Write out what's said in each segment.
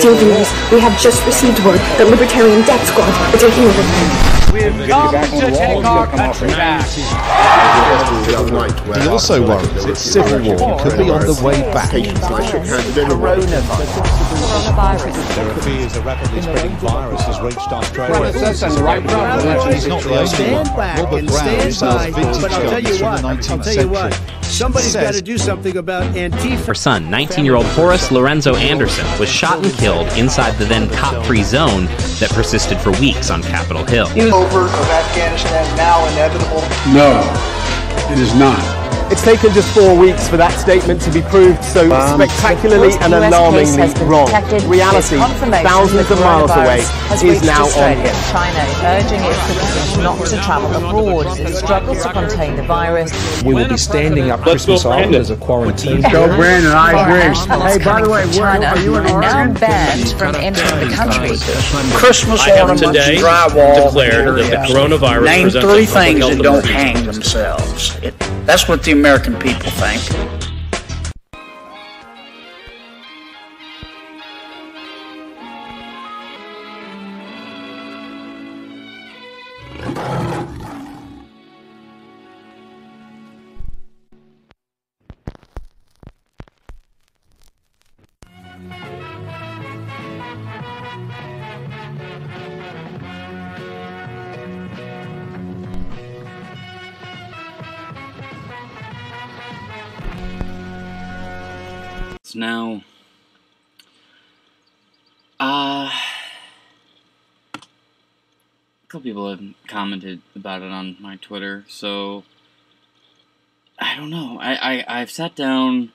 Dear viewers, we have just received word that Libertarian Death Squad are taking over. We've come to take our country back. He also worries its civil war could be on the way back. coronavirus. There are fears a rapidly spreading virus has reached Australia. He's not the only one. Robert Brown sells vintage but I'll tell guns you from what, the I'll 19th tell you what, century. somebody's Says- got to do something about Antifa. Her son, 19 year old Horace Lorenzo Anderson, was shot and killed inside the then cop free zone that persisted for weeks on Capitol Hill. Over of Afghanistan now inevitable? No, it is not. It's taken just four weeks for that statement to be proved so um, spectacularly and alarmingly has wrong. Reality, thousands of miles away, has is reached now on Australia. here. China urging its citizens not to travel abroad as it struggles to contain the virus. We will be standing up Christmas Island as a quarantine. Go, Brandon. I agree. Animals coming from China are you in are now banned from entering the country. Christmas I have ornaments, today drywall, declared that the coronavirus Name presents a three public things health that don't hang themselves. It, that's what the American people think. Now, uh, a couple people have commented about it on my Twitter, so I don't know. I, I I've sat down,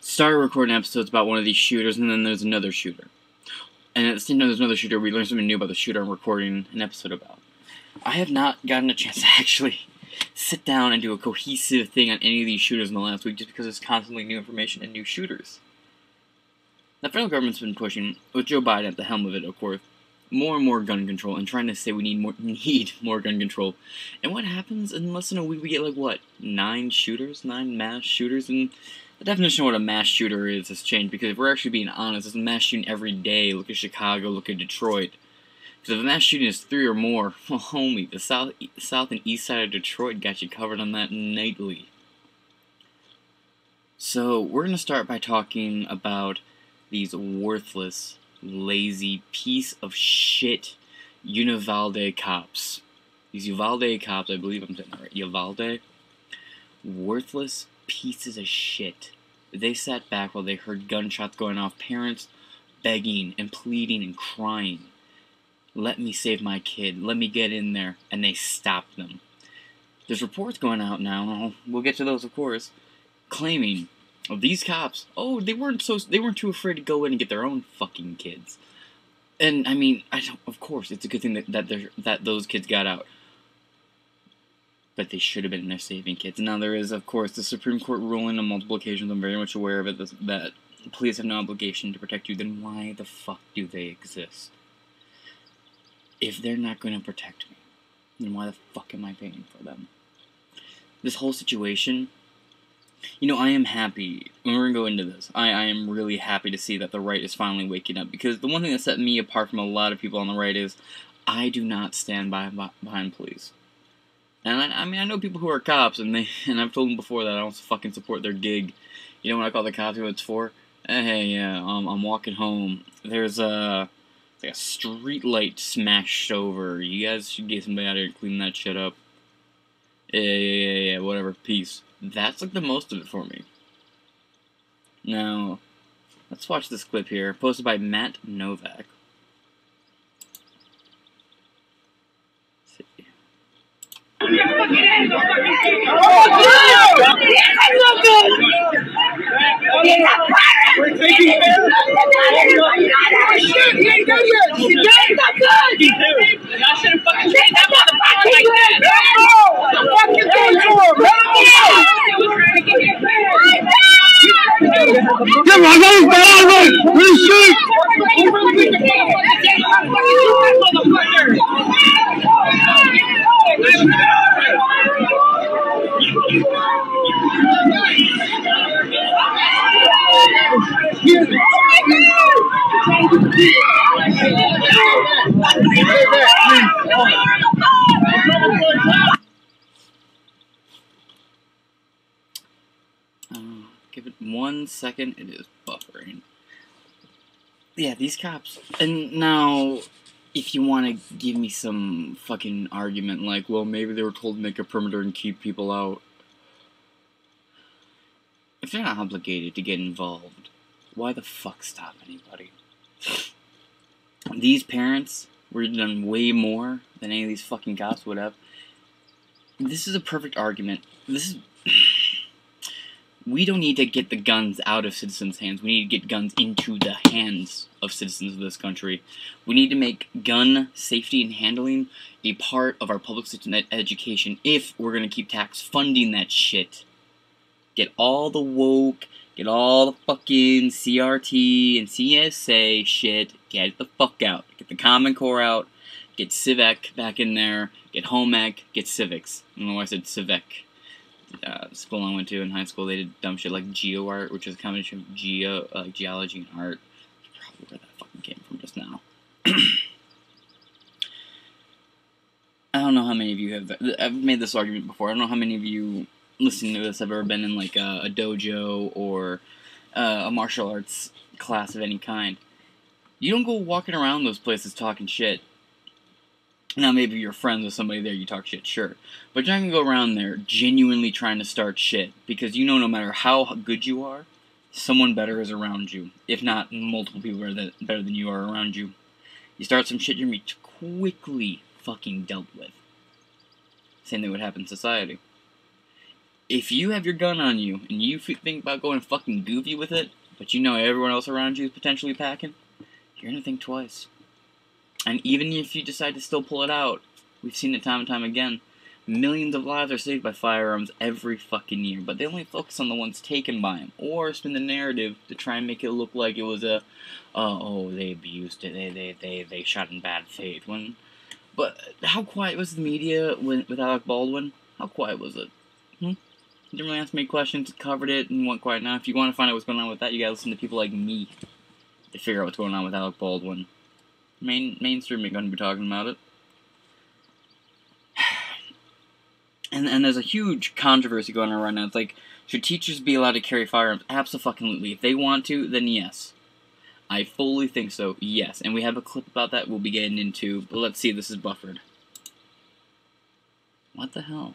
started recording episodes about one of these shooters, and then there's another shooter, and at the same time there's another shooter. We learn something new about the shooter I'm recording an episode about. I have not gotten a chance to actually sit down and do a cohesive thing on any of these shooters in the last week, just because there's constantly new information and new shooters. The federal government's been pushing, with Joe Biden at the helm of it, of course, more and more gun control and trying to say we need more need more gun control. And what happens in less than a week? We get like what nine shooters, nine mass shooters, and the definition of what a mass shooter is has changed because if we're actually being honest, it's a mass shooting every day. Look at Chicago, look at Detroit. Because if a mass shooting is three or more, well, oh, homie, the south, south and east side of Detroit got you covered on that nightly. So we're gonna start by talking about these worthless, lazy piece of shit Uvalde cops. These Uvalde cops, I believe I'm saying that right. Uvalde, worthless pieces of shit. They sat back while they heard gunshots going off. Parents begging and pleading and crying. Let me save my kid. Let me get in there. And they stopped them. There's reports going out now. We'll get to those, of course, claiming of these cops. Oh, they weren't so they weren't too afraid to go in and get their own fucking kids. And I mean, I don't. Of course, it's a good thing that that that those kids got out. But they should have been there saving kids. Now there is, of course, the Supreme Court ruling on multiple occasions. I'm very much aware of it. That police have no obligation to protect you. Then why the fuck do they exist? If they're not going to protect me, then why the fuck am I paying for them? This whole situation you know, I am happy. We're gonna go into this, I, I am really happy to see that the right is finally waking up because the one thing that set me apart from a lot of people on the right is I do not stand by, behind police. And I, I mean, I know people who are cops, and they and I've told them before that I don't fucking support their gig. You know, when I call the cops, who it's for? Eh, Hey, yeah, um, I'm walking home. There's a like a street light smashed over. You guys should get somebody out here to clean that shit up. Yeah, yeah, yeah, yeah, whatever. Peace. That's like the most of it for me. Now, let's watch this clip here, posted by Matt Novak. Like that. What the fuck you doing to him? Come on, guys, get out of it! Please shoot! Uh, give it one second. It is buffering. Yeah, these cops. And now, if you want to give me some fucking argument like, well, maybe they were told to make a perimeter and keep people out. If they're not obligated to get involved, why the fuck stop anybody? These parents were done way more than any of these fucking cops would have. This is a perfect argument. This is. we don't need to get the guns out of citizens' hands. We need to get guns into the hands of citizens of this country. We need to make gun safety and handling a part of our public system education if we're going to keep tax funding that shit. Get all the woke, get all the fucking CRT and CSA shit, get the fuck out. Get the Common Core out, get Civic back in there, get Home Ec, get Civics. I don't know why I said Civic uh, school I went to in high school, they did dumb shit like geo art, which is a combination of geo, uh, geology and art. Probably where that fucking came from just now. I don't know how many of you have. I've made this argument before. I don't know how many of you listening to this have ever been in like a, a dojo or uh, a martial arts class of any kind. You don't go walking around those places talking shit. Now, maybe you're friends with somebody there, you talk shit, sure. But you're not gonna go around there genuinely trying to start shit because you know no matter how good you are, someone better is around you. If not, multiple people are that, better than you are around you. You start some shit, you're gonna be quickly fucking dealt with. Same thing would happen in society. If you have your gun on you and you think about going fucking goofy with it, but you know everyone else around you is potentially packing, you're gonna think twice. And even if you decide to still pull it out, we've seen it time and time again. Millions of lives are saved by firearms every fucking year, but they only focus on the ones taken by them, or spin the narrative to try and make it look like it was a, uh, oh, they abused it, they, they, they, they shot in bad faith. When, but how quiet was the media when, with Alec Baldwin? How quiet was it? Hmm? Didn't really ask me questions, covered it, and went quiet. Now, if you want to find out what's going on with that, you gotta listen to people like me to figure out what's going on with Alec Baldwin Main mainstream are going to be talking about it. And and there's a huge controversy going on right now. It's like should teachers be allowed to carry firearms? Absolutely. If they want to, then yes. I fully think so. Yes, and we have a clip about that. We'll be getting into. But let's see. This is buffered. What the hell?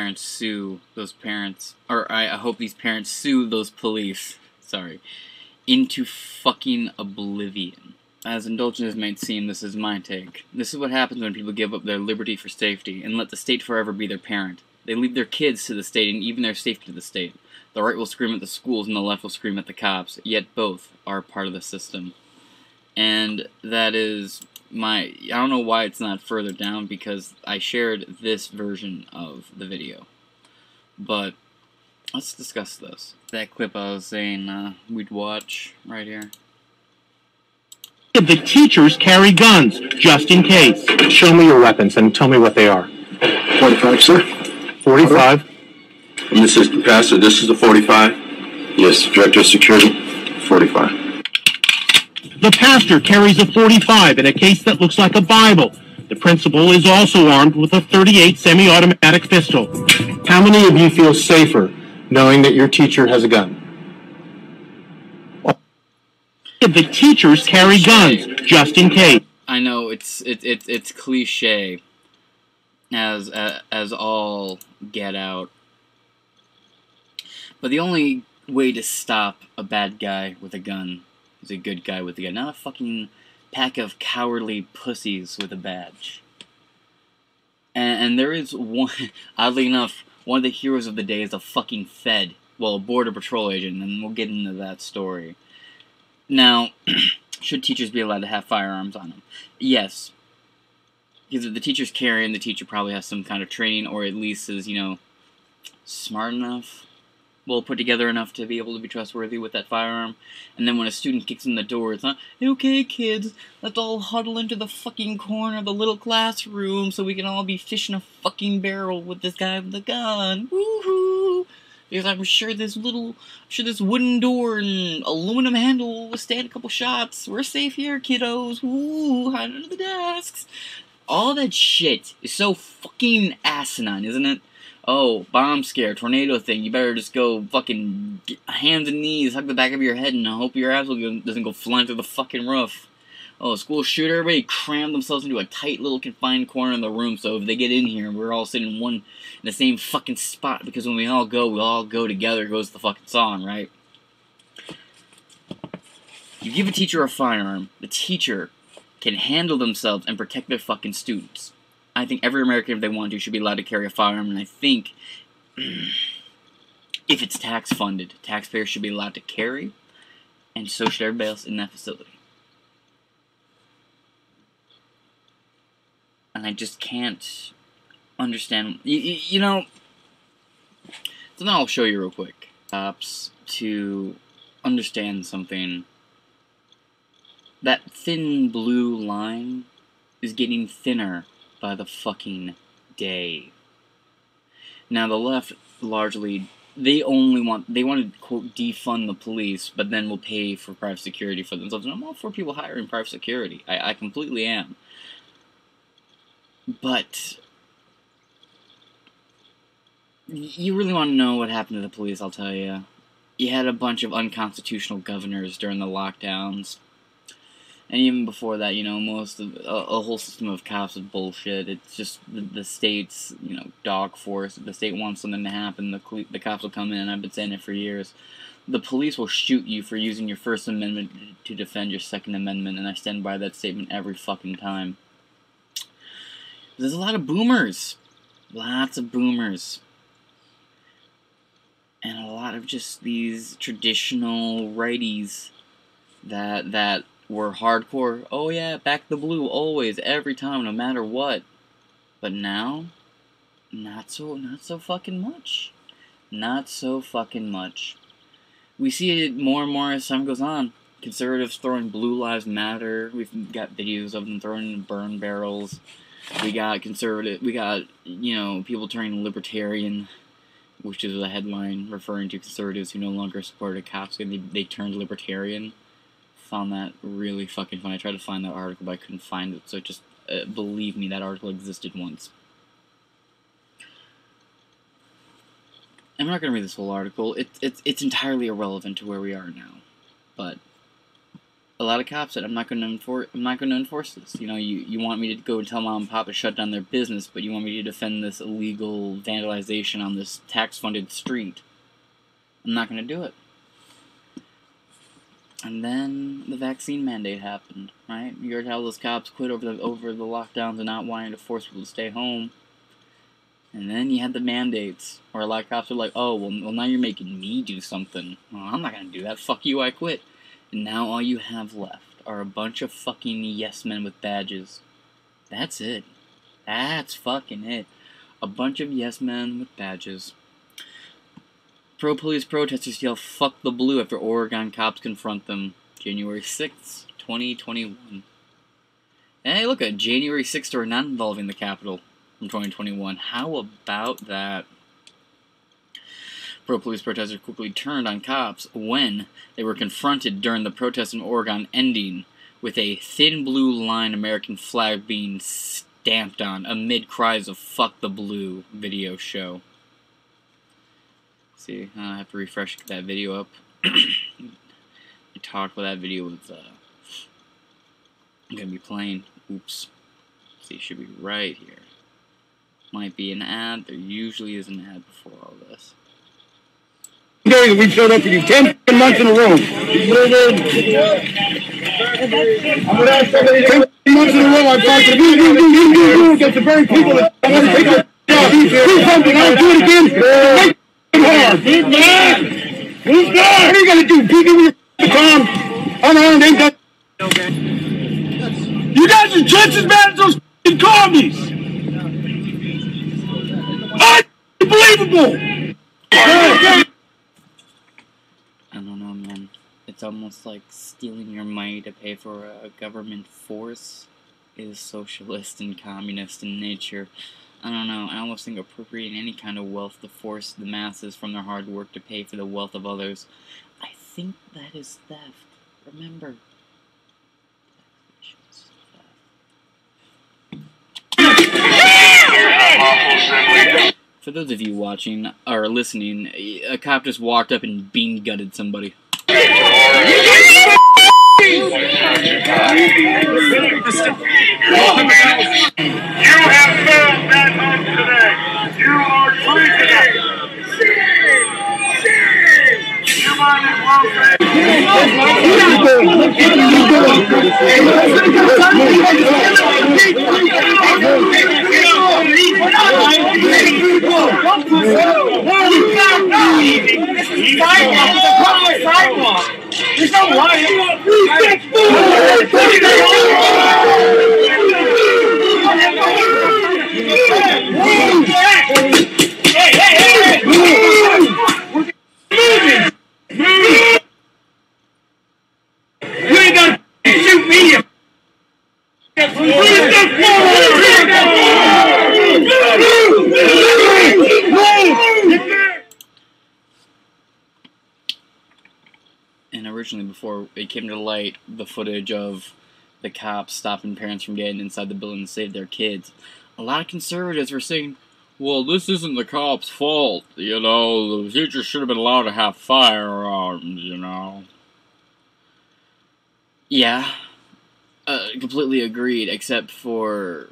parents sue those parents, or I, I hope these parents sue those police, sorry, into fucking oblivion. As indulgent as it may seem, this is my take. This is what happens when people give up their liberty for safety and let the state forever be their parent. They leave their kids to the state and even their safety to the state. The right will scream at the schools and the left will scream at the cops, yet both are part of the system. And that is my I don't know why it's not further down because I shared this version of the video. But let's discuss this. That clip I was saying uh, we'd watch right here. The teachers carry guns, just in case. Show me your weapons and tell me what they are. 45, sir. 45. I'm the assistant pastor. This is the 45. Yes, director of security. 45. The pastor carries a 45 in a case that looks like a Bible. The principal is also armed with a 38 semi-automatic pistol. How many of you feel safer knowing that your teacher has a gun? The teachers carry guns, just in case. I know it's it, it it's cliche as uh, as all get out. But the only way to stop a bad guy with a gun is a good guy with a gun, not a fucking pack of cowardly pussies with a badge. And, and there is one, oddly enough, one of the heroes of the day is a fucking Fed, well, a border patrol agent, and we'll get into that story. Now, should teachers be allowed to have firearms on them? Yes. Because if the teacher's carrying, the teacher probably has some kind of training, or at least is, you know, smart enough, well put together enough to be able to be trustworthy with that firearm. And then when a student kicks in the door, it's not, okay, kids, let's all huddle into the fucking corner of the little classroom so we can all be fishing a fucking barrel with this guy with the gun. Woohoo! Because I'm sure this little, sure this wooden door and aluminum handle will withstand a couple shots. We're safe here, kiddos. Ooh, hide under the desks. All that shit is so fucking asinine, isn't it? Oh, bomb scare, tornado thing. You better just go fucking hands and knees, hug the back of your head, and hope your ass doesn't go flying through the fucking roof. Oh, school shooter, everybody cram themselves into a tight little confined corner in the room so if they get in here, we're all sitting in one, in the same fucking spot because when we all go, we all go together goes the fucking song, right? You give a teacher a firearm, the teacher can handle themselves and protect their fucking students. I think every American, if they want to, should be allowed to carry a firearm, and I think if it's tax funded, taxpayers should be allowed to carry, and so should everybody else in that facility. And I just can't understand. You, you know, so now I'll show you real quick. Perhaps to understand something. That thin blue line is getting thinner by the fucking day. Now the left largely they only want they want to quote defund the police, but then will pay for private security for themselves. And I'm all for people hiring private security. I, I completely am. But you really want to know what happened to the police, I'll tell you. You had a bunch of unconstitutional governors during the lockdowns and even before that, you know, most of a, a whole system of cops is bullshit. It's just the, the, state's, you know, dog force. If the state wants something to happen, the the cops will come in. And I've been saying it for years. The police will shoot you for using your First Amendment to defend your Second Amendment, and I stand by that statement every fucking time. There's a lot of boomers, lots of boomers, and a lot of just these traditional righties that that were hardcore. Oh yeah, back the blue always, every time, no matter what. But now, not so, not so fucking much. Not so fucking much. We see it more and more as time goes on. Conservatives throwing Blue Lives Matter. We've got videos of them throwing burn barrels. We got conservative. We got you know people turning libertarian, which is a headline referring to conservatives who no longer supported cops and they, they turned libertarian found that really fucking funny. I tried to find that article, but I couldn't find it. So just uh, believe me, that article existed once. I'm not going to read this whole article. It, it, it's entirely irrelevant to where we are now. But a lot of cops said, "I'm not going to enforce. I'm not going to enforce this. You know, you you want me to go and tell mom and pop to shut down their business, but you want me to defend this illegal vandalization on this tax-funded street. I'm not going to do it." And then the vaccine mandate happened, right? You heard how those cops quit over the over the lockdowns and not wanting to force people to stay home. And then you had the mandates, where a lot of cops were like, "Oh, well, well now you're making me do something. Well, I'm not gonna do that. Fuck you, I quit." And now all you have left are a bunch of fucking yes men with badges. That's it. That's fucking it. A bunch of yes men with badges. Pro police protesters yell fuck the blue after Oregon cops confront them. January 6th, 2021. Hey, look, a January 6th story not involving the Capitol from 2021. How about that? Pro police protesters quickly turned on cops when they were confronted during the protest in Oregon ending with a thin blue line American flag being stamped on amid cries of fuck the blue video show. See, I have to refresh that video up. I talked about that video with, uh, I'm gonna be playing. Oops. See, should be right here. Might be an ad. There usually is an ad before all this. Days we showed up for you ten months in a row. Ten months in a row I fought to you, you, you, you, you, against the very people that want to take our job. Do I'll do it again. Mad? Who's mad? What are you gonna do? Beat me with your calm? Unarmed, ain't that? You guys are just as bad as those commies. Unbelievable. I don't know, man. It's almost like stealing your money to pay for a government force is socialist and communist in nature. I don't know. I almost think appropriating any kind of wealth to force the masses from their hard work to pay for the wealth of others. I think that is theft. Remember. For those of you watching or listening, a cop just walked up and bean gutted somebody. You have failed that home today. You are treason. You might as well say. There's no You And originally, before it came to light, the footage of the cops stopping parents from getting inside the building to save their kids, a lot of conservatives were saying, well, this isn't the cops' fault, you know, the teachers should have been allowed to have firearms, you know. Yeah, uh, completely agreed, except for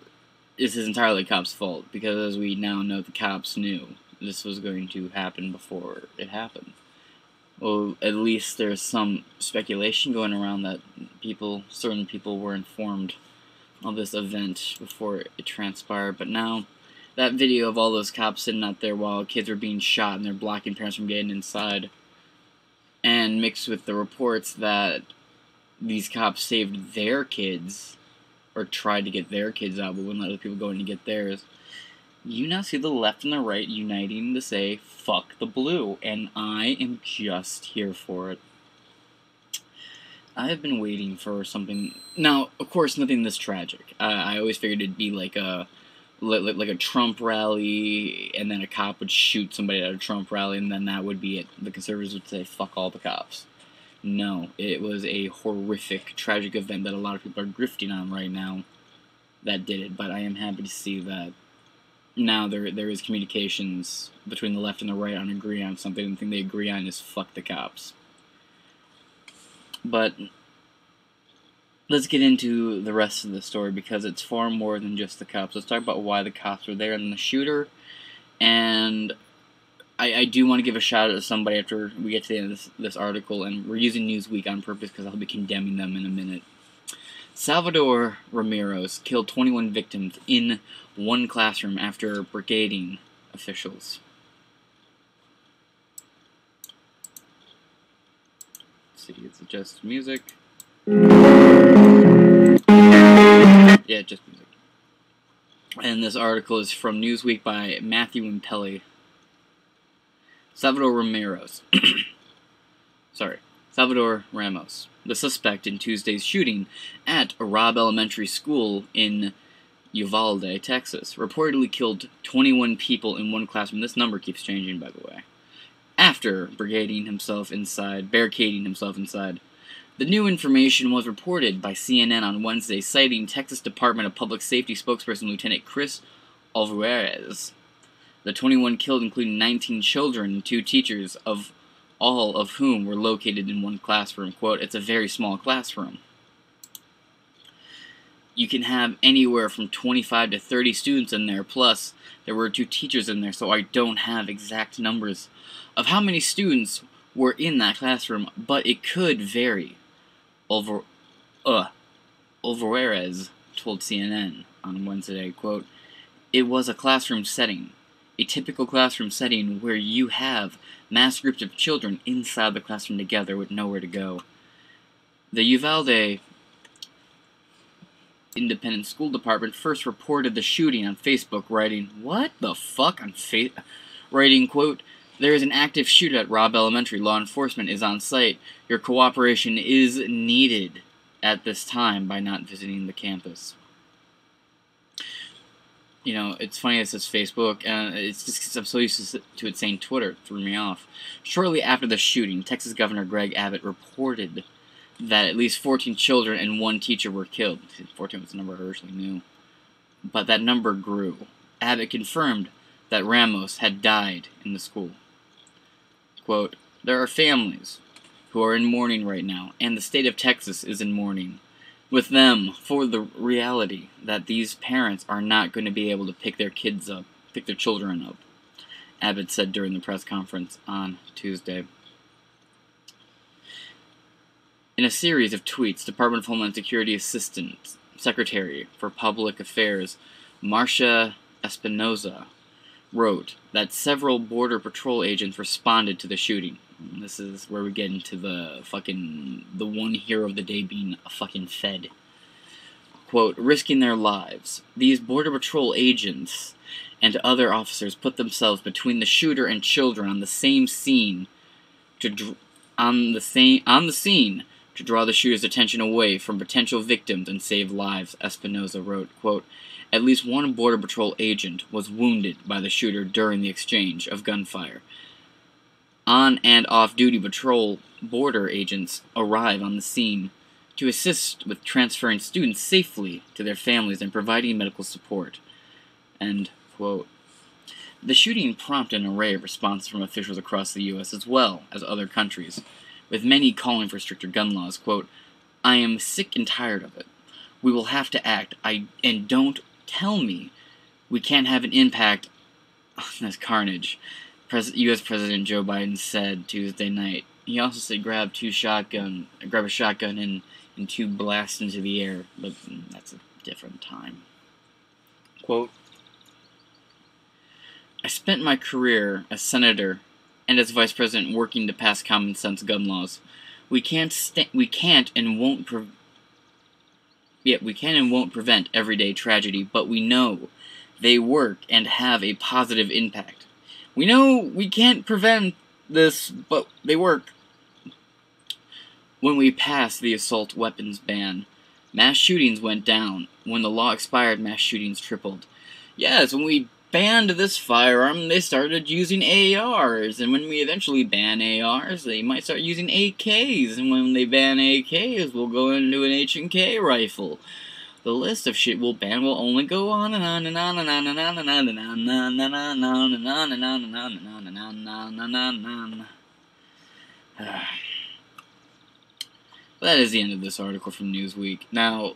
this is entirely cops' fault, because as we now know, the cops knew this was going to happen before it happened. Well, at least there's some speculation going around that people, certain people, were informed of this event before it transpired. But now, that video of all those cops sitting out there while kids were being shot and they're blocking parents from getting inside, and mixed with the reports that these cops saved their kids, or tried to get their kids out, but wouldn't let other people go in to get theirs you now see the left and the right uniting to say fuck the blue and i am just here for it. I have been waiting for something now of course nothing this tragic. I, I always figured it'd be like a like, like a trump rally and then a cop would shoot somebody at a trump rally and then that would be it. The conservatives would say fuck all the cops. No it was a horrific tragic event that a lot of people are grifting on right now that did it but i am happy to see that now there there is communications between the left and the right on agree on something. The thing they agree on is fuck the cops. But let's get into the rest of the story because it's far more than just the cops. Let's talk about why the cops were there and the shooter. And I, I do want to give a shout out to somebody after we get to the end of this, this article, and we're using Newsweek on purpose because I'll be condemning them in a minute. Salvador Ramirez killed 21 victims in one classroom after brigading officials. Let's see, it's just music. Yeah, just music. And this article is from Newsweek by Matthew Impelli. Salvador Ramirez. Sorry. Salvador Ramos, the suspect in Tuesday's shooting at Robb Elementary School in Uvalde, Texas, reportedly killed 21 people in one classroom. This number keeps changing, by the way. After brigading himself inside, barricading himself inside. The new information was reported by CNN on Wednesday, citing Texas Department of Public Safety spokesperson Lieutenant Chris Olivarez. The 21 killed included 19 children and two teachers, of all of whom were located in one classroom. Quote, it's a very small classroom. You can have anywhere from 25 to 30 students in there, plus there were two teachers in there, so I don't have exact numbers of how many students were in that classroom, but it could vary. Over, uh, Olivarez told CNN on Wednesday, quote, It was a classroom setting, a typical classroom setting where you have mass groups of children inside the classroom together with nowhere to go. The Uvalde Independent School Department first reported the shooting on Facebook, writing, What the fuck? On fa- writing, quote, there is an active shooter at Robb Elementary. Law enforcement is on site. Your cooperation is needed at this time by not visiting the campus. You know, it's funny it says Facebook, and it's just because I'm so used to it saying Twitter, it threw me off. Shortly after the shooting, Texas Governor Greg Abbott reported that at least 14 children and one teacher were killed. 14 was the number I originally knew. But that number grew. Abbott confirmed that Ramos had died in the school. Quote, There are families who are in mourning right now, and the state of Texas is in mourning with them for the reality that these parents are not going to be able to pick their kids up, pick their children up, Abbott said during the press conference on Tuesday. In a series of tweets, Department of Homeland Security Assistant Secretary for Public Affairs Marsha Espinosa wrote that several Border Patrol agents responded to the shooting. This is where we get into the fucking the one hero of the day being a fucking Fed. Quote, risking their lives. These Border Patrol agents and other officers put themselves between the shooter and children on the same scene to dr- on the same on the scene to draw the shooter's attention away from potential victims and save lives, Espinosa wrote, quote, at least one Border Patrol agent was wounded by the shooter during the exchange of gunfire. On and off duty patrol border agents arrive on the scene to assist with transferring students safely to their families and providing medical support. End quote. The shooting prompted an array of responses from officials across the U.S. as well as other countries, with many calling for stricter gun laws. Quote, I am sick and tired of it. We will have to act. I and don't tell me we can't have an impact on this carnage. Pres- U.S. President Joe Biden said Tuesday night. He also said grab two shotgun, grab a shotgun and and two blasts into the air, but that's a different time. Quote. I spent my career as senator and as vice president working to pass common sense gun laws. We can't st- we can't and won't pre- Yet we can and won't prevent everyday tragedy, but we know they work and have a positive impact. We know we can't prevent this, but they work. When we passed the assault weapons ban, mass shootings went down. When the law expired, mass shootings tripled. Yes, when we banned this firearm, they started using ARs, and when we eventually ban ARs, they might start using AKs, and when they ban AKs, we'll go into an H&K rifle. The list of shit we'll ban will only go on and on and on and on and on and on and on and on and on and on and on and on and on and on and on and on that is the end of this article from Newsweek. Now,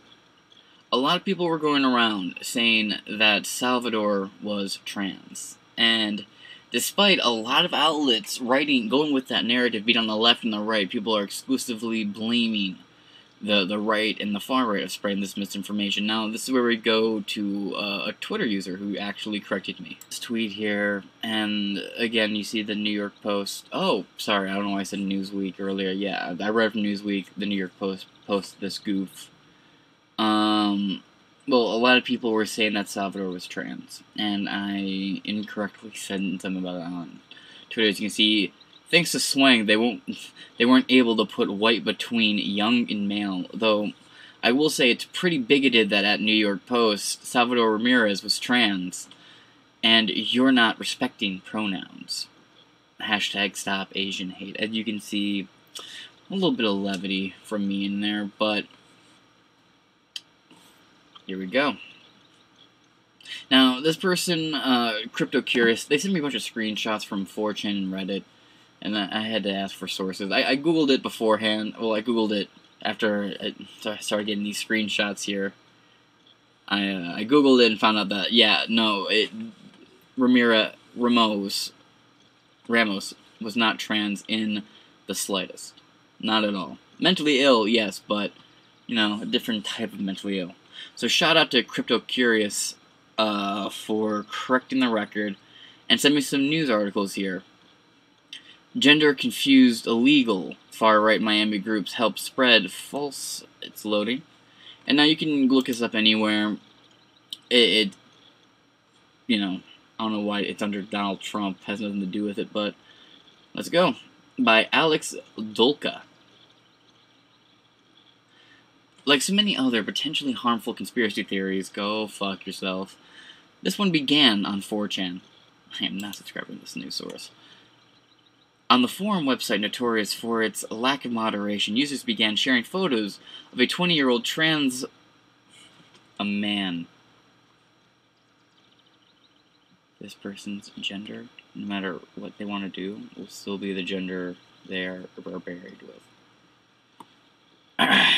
a lot of people were going around saying that Salvador was trans. And despite a lot of outlets writing, going with that narrative, being on the left and the right, people are exclusively blaming the, the right and the far right of spreading this misinformation. Now, this is where we go to uh, a Twitter user who actually corrected me. This tweet here, and again, you see the New York Post. Oh, sorry, I don't know why I said Newsweek earlier. Yeah, I read from Newsweek. The New York Post posted this goof. Um, well, a lot of people were saying that Salvador was trans, and I incorrectly said something about it on Twitter. As you can see, thanks to Swang, they won't they weren't able to put white between young and male. Though I will say it's pretty bigoted that at New York Post, Salvador Ramirez was trans, and you're not respecting pronouns. Hashtag stop Asian hate. As you can see, a little bit of levity from me in there, but here we go. Now, this person, uh, Crypto Curious, they sent me a bunch of screenshots from 4chan and Reddit, and I had to ask for sources. I, I googled it beforehand. Well, I googled it after I started getting these screenshots here. I uh, I googled it and found out that yeah, no, it Ramira Ramos Ramos was not trans in the slightest, not at all. Mentally ill, yes, but you know, a different type of mentally ill. So shout out to Crypto Curious uh, for correcting the record and send me some news articles here. Gender confused illegal far right Miami groups help spread false. It's loading, and now you can look this up anywhere. It, it, you know, I don't know why it's under Donald Trump. Has nothing to do with it, but let's go. By Alex DeLuca. Like so many other potentially harmful conspiracy theories, go fuck yourself. This one began on 4chan. I am not subscribing to this news source. On the forum website notorious for its lack of moderation, users began sharing photos of a 20 year old trans. a man. This person's gender, no matter what they want to do, will still be the gender they are, buried with. uh,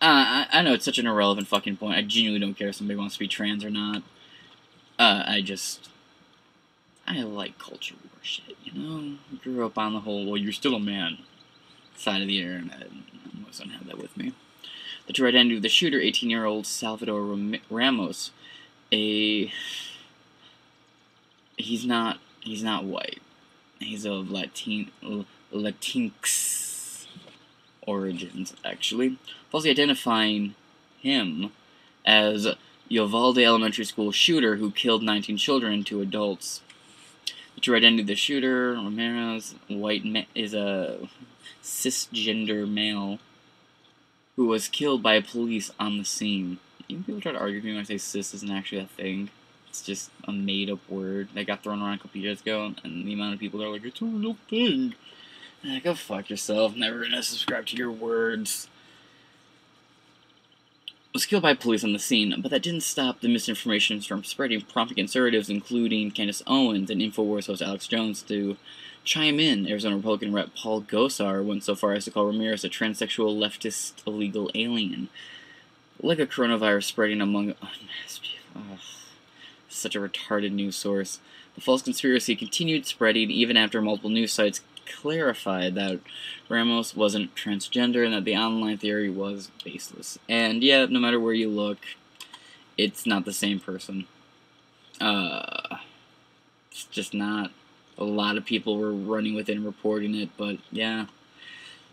I, I know it's such an irrelevant fucking point. I genuinely don't care if somebody wants to be trans or not. Uh, I just. I like culture war shit, you know? Grew up on the whole, well, you're still a man side of the internet. I almost don't have that with me. The true identity of the shooter, 18 year old Salvador Ramos, a. He's not. He's not white. He's of Latin. Latinx origins, actually. Falsely identifying him as Uvalde Elementary School shooter who killed 19 children and two adults. The true identity the shooter, Ramirez, white is a cisgender male who was killed by police on the scene. Even people try to argue with me when I say cis isn't actually a thing. It's just a made up word that got thrown around a couple years ago, and the amount of people that are like, it's a real thing. Like, go fuck yourself. Never gonna subscribe to your words. Was killed by police on the scene, but that didn't stop the misinformation from spreading, prompting conservatives, including Candace Owens and Infowars host Alex Jones, to chime in. Arizona Republican Rep Paul Gosar went so far as to call Ramirez a transsexual leftist illegal alien. Like a coronavirus spreading among unmasked oh, such a retarded news source. The false conspiracy continued spreading even after multiple news sites clarified that Ramos wasn't transgender and that the online theory was baseless. And yeah, no matter where you look, it's not the same person. Uh, it's just not. A lot of people were running with it and reporting it, but yeah,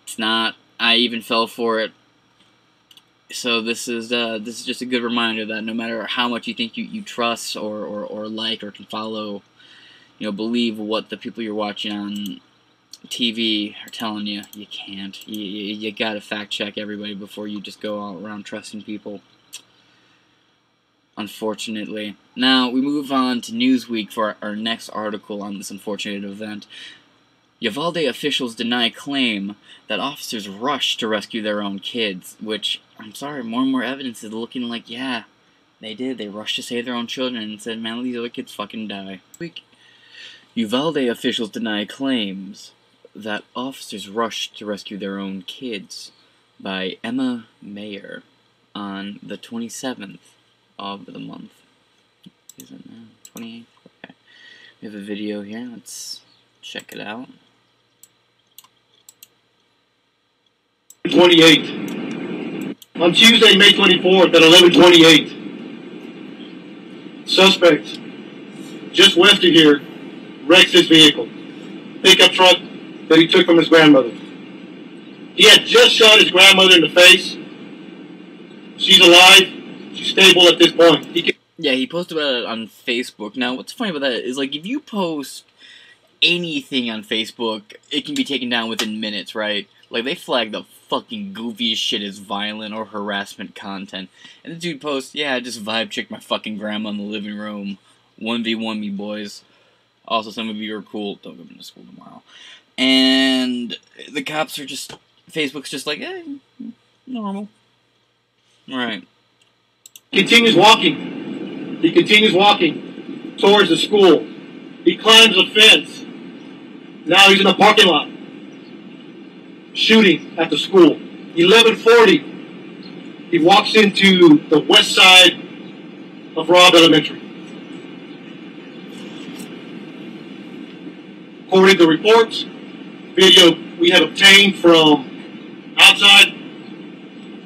it's not. I even fell for it. So this is uh, this is just a good reminder that no matter how much you think you, you trust or, or, or like or can follow, you know, believe what the people you're watching on TV are telling you you can't. You, you, you got to fact check everybody before you just go all around trusting people. Unfortunately. Now, we move on to Newsweek for our, our next article on this unfortunate event. Uvalde officials deny claim that officers rushed to rescue their own kids, which, I'm sorry, more and more evidence is looking like, yeah, they did. They rushed to save their own children and said, man, these other kids fucking die. Uvalde officials deny claims that officers rushed to rescue their own kids by Emma Mayer on the 27th of the month. Is it now? 28th? Okay. We have a video here. Let's check it out. 28. On Tuesday, May 24th at 1128, suspect just west of here wrecks his vehicle, pickup truck that he took from his grandmother. He had just shot his grandmother in the face. She's alive. She's stable at this point. He can Yeah, he posted about it on Facebook. Now, what's funny about that is, like, if you post anything on Facebook, it can be taken down within minutes, right? Like, they flag the fucking goofiest shit as violent or harassment content. And the dude posts, yeah, I just vibe checked my fucking grandma in the living room. 1v1 me, boys. Also, some of you are cool. Don't go into school tomorrow. And the cops are just, Facebook's just like, eh, normal. Right. continues walking. He continues walking towards the school. He climbs a fence. Now he's in the parking lot. Shooting at the school. 1140. He walks into the west side of Robb Elementary. According to reports, video we have obtained from outside,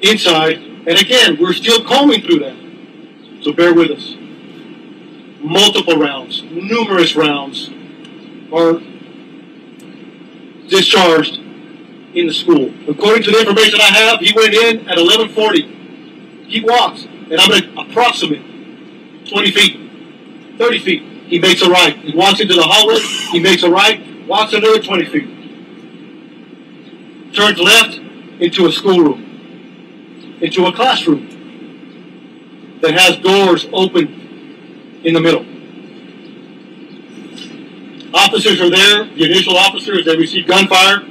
inside, and again, we're still combing through that. So bear with us. Multiple rounds, numerous rounds are discharged in the school. According to the information I have, he went in at 1140. He walks, and I'm to approximate 20 feet, 30 feet. He makes a right. He walks into the hallway. He makes a right. Walks another 20 feet. Turns left into a schoolroom, into a classroom that has doors open in the middle. Officers are there. The initial officers, they receive gunfire.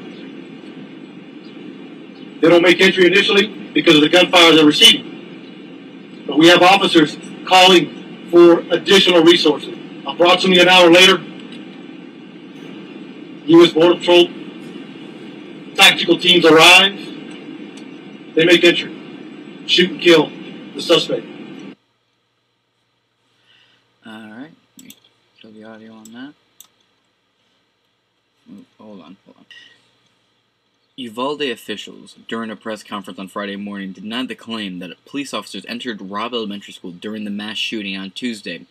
They don't make entry initially because of the gunfire they're receiving. But we have officers calling for additional resources. Approximately an hour later, U.S. Border Patrol tactical teams arrive. They make entry, shoot and kill the suspect. Alright. Kill the audio on that. Ooh, hold on, hold on. Uvalde officials, during a press conference on Friday morning, denied the claim that police officers entered Robb Elementary School during the mass shooting on Tuesday,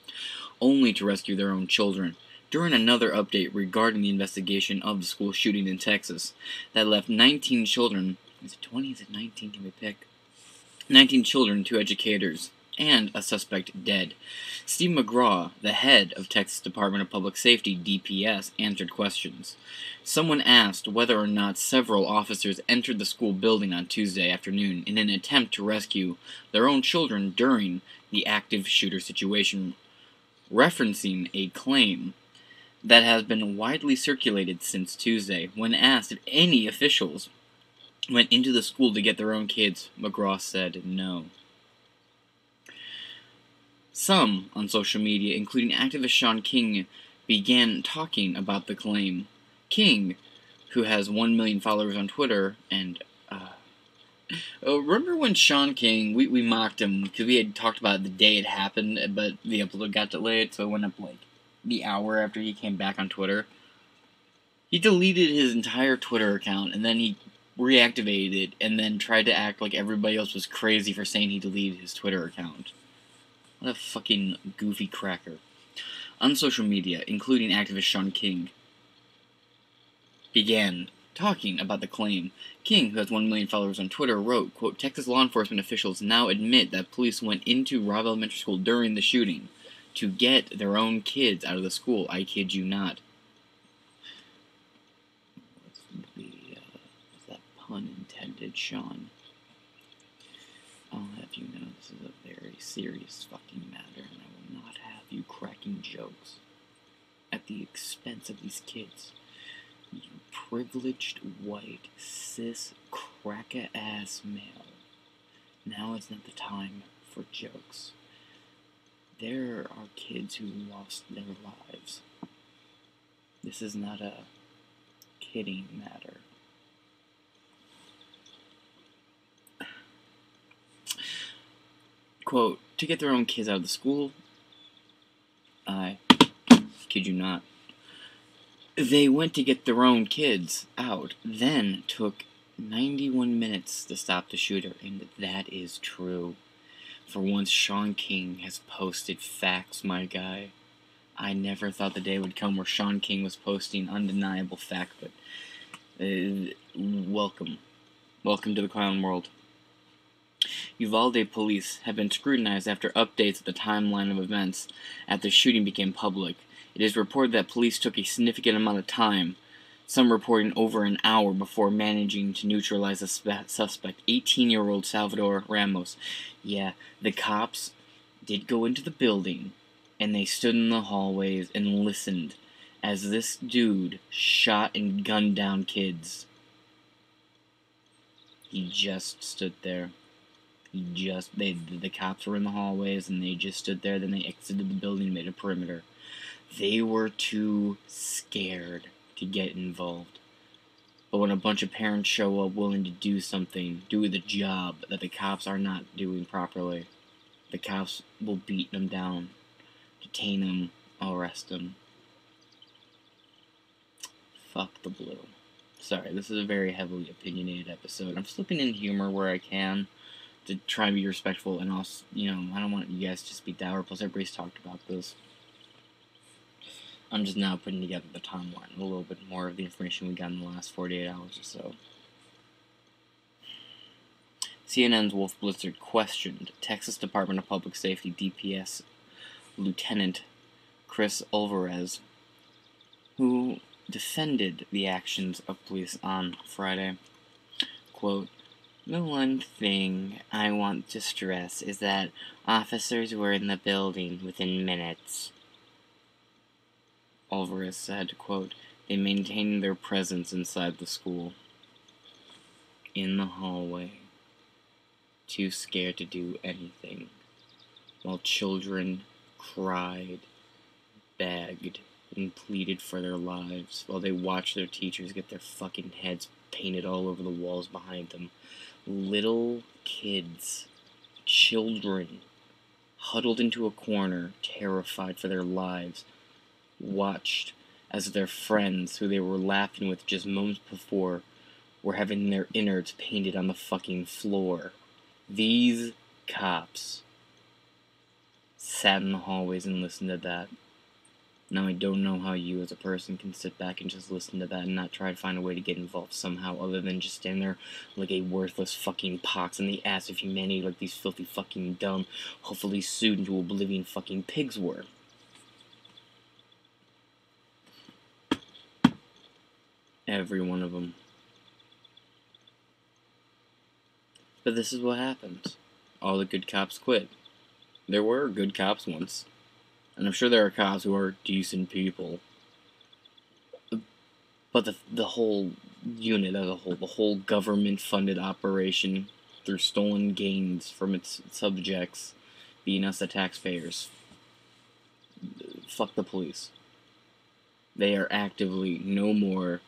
only to rescue their own children. During another update regarding the investigation of the school shooting in Texas that left 19 children, is it 20, is it 19, can we pick? 19 children, two educators, and a suspect dead. Steve McCraw, the head of Texas Department of Public Safety, DPS, answered questions. Someone asked whether or not several officers entered the school building on Tuesday afternoon in an attempt to rescue their own children during the active shooter situation, referencing a claim that has been widely circulated since Tuesday. When asked if any officials went into the school to get their own kids, McCraw said no. Some on social media, including activist Shaun King, began talking about the claim. King, who has 1 million followers on Twitter, and uh, oh, remember when Shaun King, we, we mocked him because we had talked about the day it happened, but the upload got delayed, so it went up like the hour after he came back on Twitter. He deleted his entire Twitter account and then he reactivated it and then tried to act like everybody else was crazy for saying he deleted his Twitter account. What a fucking goofy cracker. On social media, including activist Shaun King, began talking about the claim. King, who has 1 million followers on Twitter, wrote, quote, Texas law enforcement officials now admit that police went into Robb Elementary School during the shooting to get their own kids out of the school. I kid you not. What's the, uh, was that pun intended, Shaun? I'll have you know this is a very serious fucking matter, and I will not have you cracking jokes at the expense of these kids. You privileged white cis cracker ass male. Now is not the time for jokes. There are kids who lost their lives. This is not a kidding matter. Quote, to get their own kids out of the school, I kid you not. They went to get their own kids out, then took 91 minutes to stop the shooter, and that is true. For once, Shaun King has posted facts, my guy. I never thought the day would come where Shaun King was posting undeniable fact, but uh, welcome. Welcome to the clown world. Uvalde police have been scrutinized after updates of the timeline of events after the shooting became public. It is reported that police took a significant amount of time, some reporting over an hour before managing to neutralize the suspect, 18 year old Salvador Ramos. Yeah, the cops did go into the building and they stood in the hallways and listened as this dude shot and gunned down kids. He just stood there. He just they the cops were in the hallways and they just stood there. Then they exited the building, and made a perimeter. They were too scared to get involved. But when a bunch of parents show up willing to do something, do the job that the cops are not doing properly, the cops will beat them down, detain them, arrest them. Fuck the blue. Sorry, this is a very heavily opinionated episode. I'm slipping in humor where I can to try and be respectful and also, you know, I don't want you guys to just be dour. Plus, everybody's talked about this. I'm just now putting together the timeline, a little bit more of the information we got in the last 48 hours or so. CNN's Wolf Blitzer questioned Texas Department of Public Safety DPS Lieutenant Chris Olivarez, who defended the actions of police on Friday. Quote, the one thing I want to stress is that officers were in the building within minutes. Olivarez said, quote, They maintained their presence inside the school. In the hallway. Too scared to do anything. While children cried, begged, and pleaded for their lives while they watched their teachers get their fucking heads painted all over the walls behind them. Little kids, children, huddled into a corner, terrified for their lives, watched as their friends, who they were laughing with just moments before, were having their innards painted on the fucking floor. These cops sat in the hallways and listened to that. Now, I don't know how you as a person can sit back and just listen to that and not try to find a way to get involved somehow other than just stand there like a worthless fucking pox in the ass of humanity like these filthy fucking dumb, hopefully sued into oblivion fucking pigs were. Every one of them. But this is what happens. All the good cops quit. There were good cops once. And I'm sure there are cops who are decent people. But the, the whole unit as a whole, the whole government funded operation through stolen gains from its subjects, being us the taxpayers, fuck the police. They are actively no more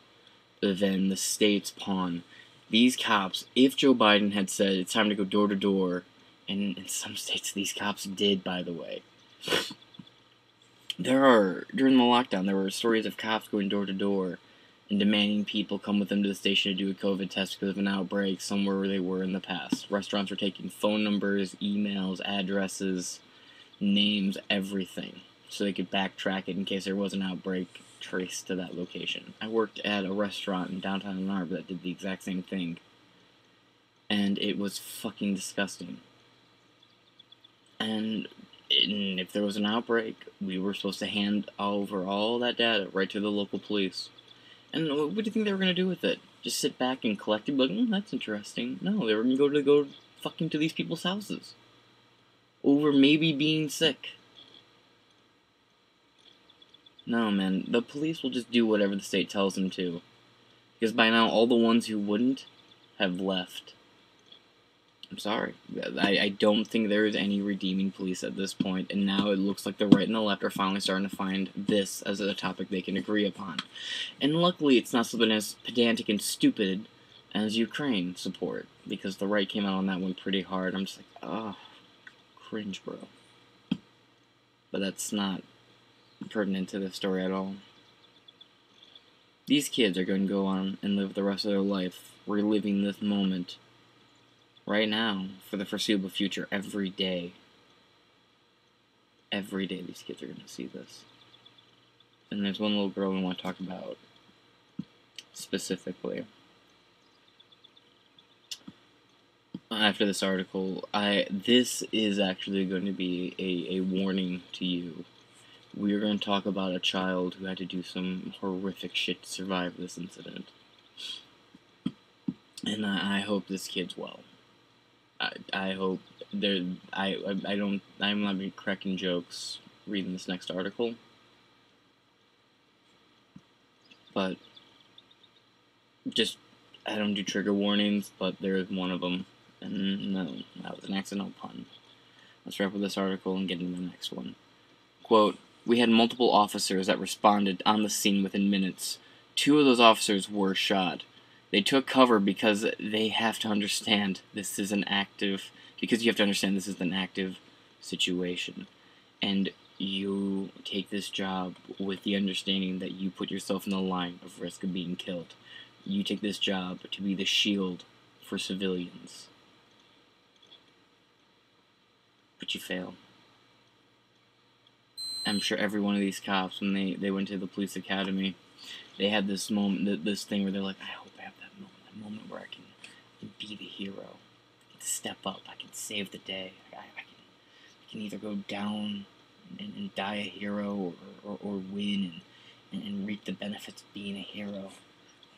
than the state's pawn. These cops, if Joe Biden had said it's time to go door to door, and in some states these cops did, by the way. There are, during the lockdown, there were stories of cops going door to door and demanding people come with them to the station to do a COVID test because of an outbreak somewhere where they were in the past. Restaurants were taking phone numbers, emails, addresses, names, everything, so they could backtrack it in case there was an outbreak traced to that location. I worked at a restaurant in downtown Ann Arbor that did the exact same thing. And it was fucking disgusting. And, and if there was an outbreak, we were supposed to hand over all that data right to the local police. And what do you think they were going to do with it? Just sit back and collect it? Like, mm, that's interesting. No, they were going to go to go fucking to these people's houses. Over maybe being sick. No, man. The police will just do whatever the state tells them to. Because by now, all the ones who wouldn't have left. I'm sorry. I, I don't think there is any redeeming police at this point. and now it looks like the right and the left are finally starting to find this as a topic they can agree upon. And luckily, it's not something as pedantic and stupid as Ukraine support, because the right came out on that one pretty hard. I'm just like, oh, cringe, bro. But that's not pertinent to the story at all. These kids are going to go on and live the rest of their life reliving this moment right now for the foreseeable future every day. Every day these kids are going to see this. And there's one little girl we want to talk about specifically. After this article, I this is actually going to be a, a warning to you. We're going to talk about a child who had to do some horrific shit to survive this incident. And I, I hope this kid's well. I, I hope there. I, I I don't. I'm not be cracking jokes reading this next article, but just I don't do trigger warnings, but there is one of them, and no, that was an accidental pun. Let's wrap up this article and get into the next one. Quote: We had multiple officers that responded on the scene within minutes. Two of those officers were shot. They took cover because they have to understand this is an active because you have to understand this is an active situation. And you take this job with the understanding that you put yourself in the line of risk of being killed. You take this job to be the shield for civilians. But you fail i'm sure every one of these cops when they, they went to the police academy they had this moment this thing where they're like i hope I have that moment, that moment where I can, I can be the hero. I can step up. I can save the day. I, I can, I can either go down and, and die a hero or, or, or win and, and, and reap the benefits of being a hero.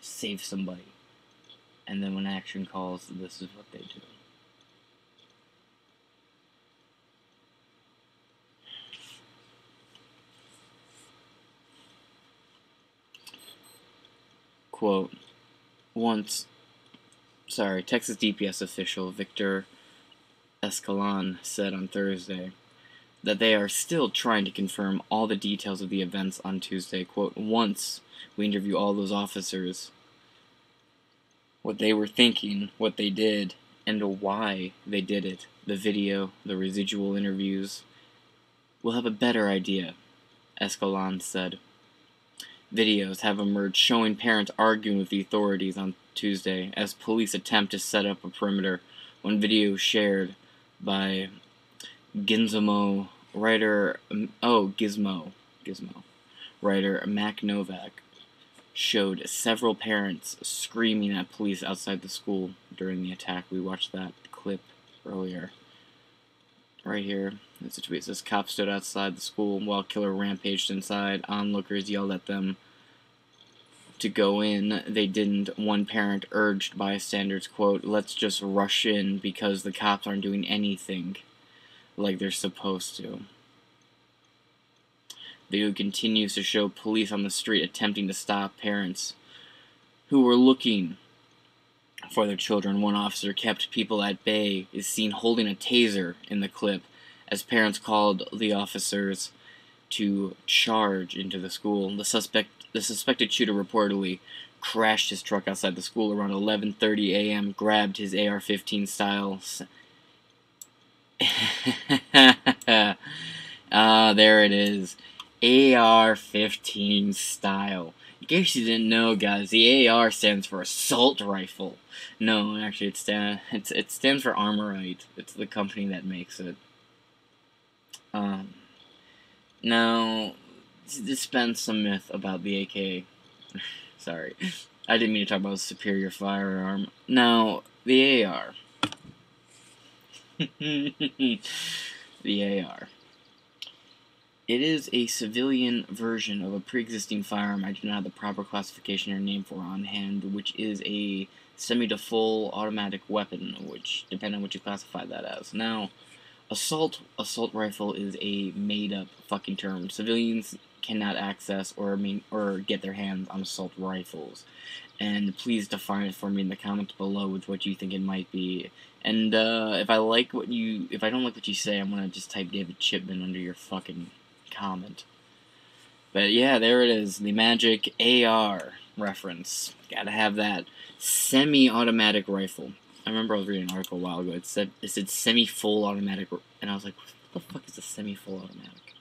Save somebody. And then when action calls, this is what they do. Quote, once, sorry, Texas DPS official Victor Escalon said on Thursday that they are still trying to confirm all the details of the events on Tuesday. Quote, once we interview all those officers, what they were thinking, what they did, and why they did it, the video, the residual interviews, we'll have a better idea, Escalon said. Videos have emerged showing parents arguing with the authorities on Tuesday as police attempt to set up a perimeter. One video shared by Gizmo writer, um, oh, Gizmo, Gizmo, writer Matt Novak showed several parents screaming at police outside the school during the attack. We watched that clip earlier. Right here, it's a tweet. It says cops stood outside the school while killer rampaged inside. Onlookers yelled at them to go in. They didn't. One parent urged bystanders, quote, let's just rush in because the cops aren't doing anything like they're supposed to. The video continues to show police on the street attempting to stop parents who were looking for their children. One officer kept people at bay, is seen holding a taser in the clip as parents called the officers to charge into the school. The suspect, the suspected shooter reportedly crashed his truck outside the school around 11:30 a.m., grabbed his AR-15 style Ah, there it is. AR-15 style. Case you didn't know, guys, the AR stands for assault rifle. No, actually, it, stand, it's, it stands for ArmaLite. It's the company that makes it. Um, now, dispense some myth about the AK. Sorry, I didn't mean to talk about superior firearm. Now, the AR. the AR. It is a civilian version of a pre-existing firearm I do not have the proper classification or name for on hand, which is a semi to full automatic weapon, which depending on what you classify that as. Now, assault assault rifle is a made up fucking term. Civilians cannot access or mean or get their hands on assault rifles. and please define it for me in the comments below with what you think it might be. And uh, if I like what you, if I don't like what you say, I'm gonna just type David Chipman under your fucking comment. But yeah, there it is, the magic AR reference. Gotta have that semi-automatic rifle. I remember I was reading an article a while ago. It said it said semi-full automatic, and I was like, "What the fuck is a semi-full automatic?"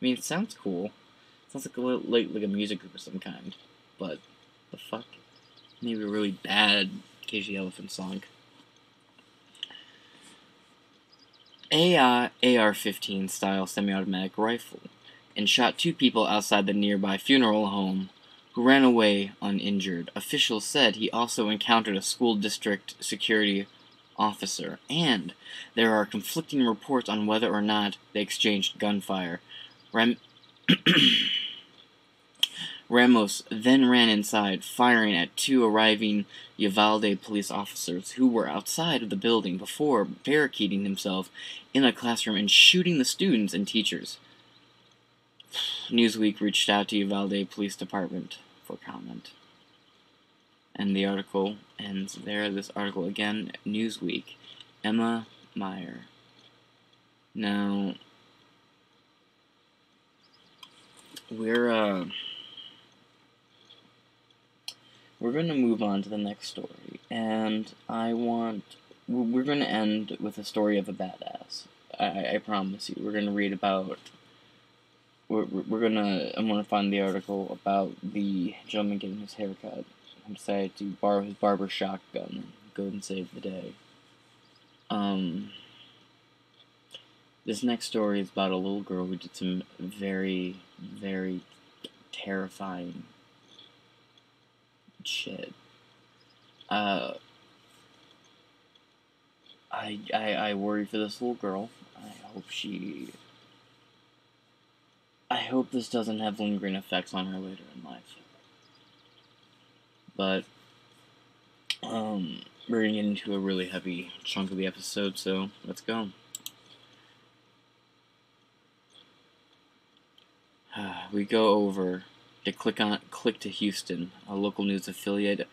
I mean, it sounds cool. It sounds like a like, like a music group of some kind, but the fuck? Maybe a really bad KG Elephant song. AI AR-15 style semi-automatic rifle, and shot two people outside the nearby funeral home who ran away uninjured. Officials said he also encountered a school district security officer, and there are conflicting reports on whether or not they exchanged gunfire. Ram- Ramos then ran inside, firing at two arriving Uvalde police officers who were outside of the building before barricading himself in a classroom and shooting the students and teachers. Newsweek reached out to Uvalde Police Department for comment. And the article ends there. This article again, Newsweek. Emma Mayer. Now, we're, uh, we're going to move on to the next story. And I want, we're going to end with a story of a badass. I, I promise you. We're going to read about we're, we're gonna I'm gonna find the article about the gentleman getting his hair cut and decided to borrow his barber shotgun and go and save the day. Um, this next story is about a little girl who did some very, very terrifying shit. Uh, I, I, I worry for this little girl. I hope she I hope this doesn't have lingering effects on her later in life. But, um, we're gonna get into a really heavy chunk of the episode, so let's go. we go over to click on click to Houston, a local news affiliate,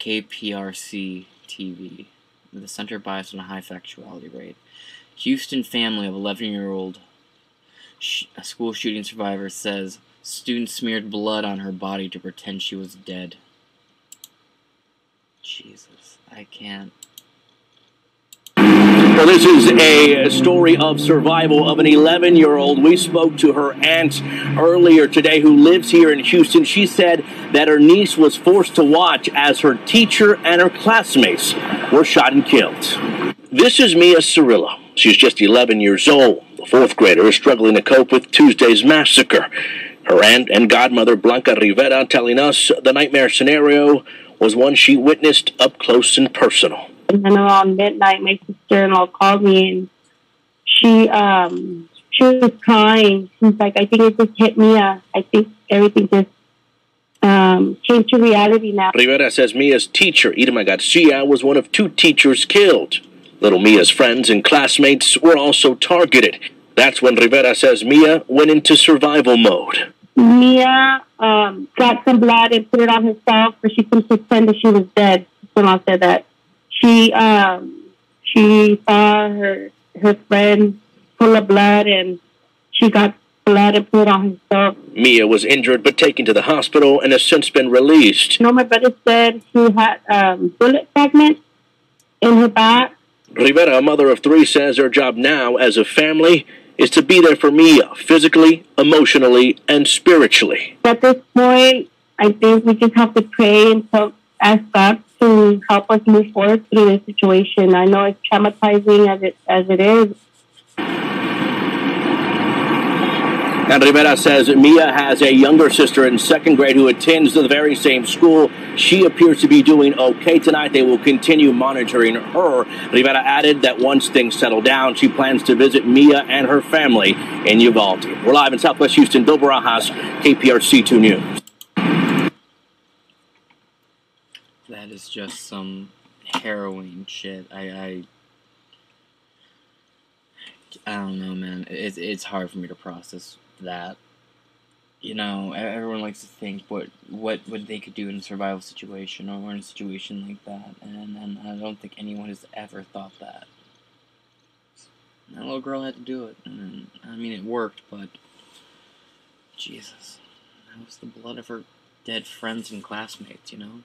KPRC TV, a center bias and a high factuality rate. Houston family of 11 year old a school shooting survivor says student smeared blood on her body to pretend she was dead. Jesus, I can't. Well, this is a story of survival of an 11 year old. We spoke to her aunt earlier today who lives here in Houston. She said that her niece was forced to watch as her teacher and her classmates were shot and killed. This is Miah Cerrillo. She's just 11 years old. The fourth grader is struggling to cope with Tuesday's massacre. Her aunt and godmother Blanca Rivera telling us the nightmare scenario was one she witnessed up close and personal. And then around midnight, my sister-in-law called me and she um she was crying. She's like, I think it just hit me. Uh, I think everything just um, came to reality now. Rivera says Miah's teacher, Irma Garcia, was one of two teachers killed. Little Miah's friends and classmates were also targeted. That's when Rivera says Miah went into survival mode. Miah um, got some blood and put it on herself, so she couldn't pretend that she was dead. Someone said that she um, she saw her her friend full of blood, and she got blood and put on herself. Miah was injured but taken to the hospital and has since been released. You no, know, my brother said she had um, bullet fragments in her back Rivera, a mother of three, says her job now as a family is to be there for Miah physically, emotionally, and spiritually. At this point, I think we just have to pray and ask God to help us move forward through this situation. I know it's traumatizing as it as it is, And Rivera says Miah has a younger sister in second grade who attends the very same school. She appears to be doing okay tonight. They will continue monitoring her. Rivera added that once things settle down, she plans to visit Miah and her family in Uvalde. We're live in Southwest Houston. Bill Barajas, KPRC2 News. That is just some harrowing shit. I, I I don't know, man. It's it's hard for me to process that you know, everyone likes to think what what what they could do in a survival situation or in a situation like that, and and I don't think anyone has ever thought that. That little girl had to do it, and I mean it worked, but Jesus, that was the blood of her dead friends and classmates, you know.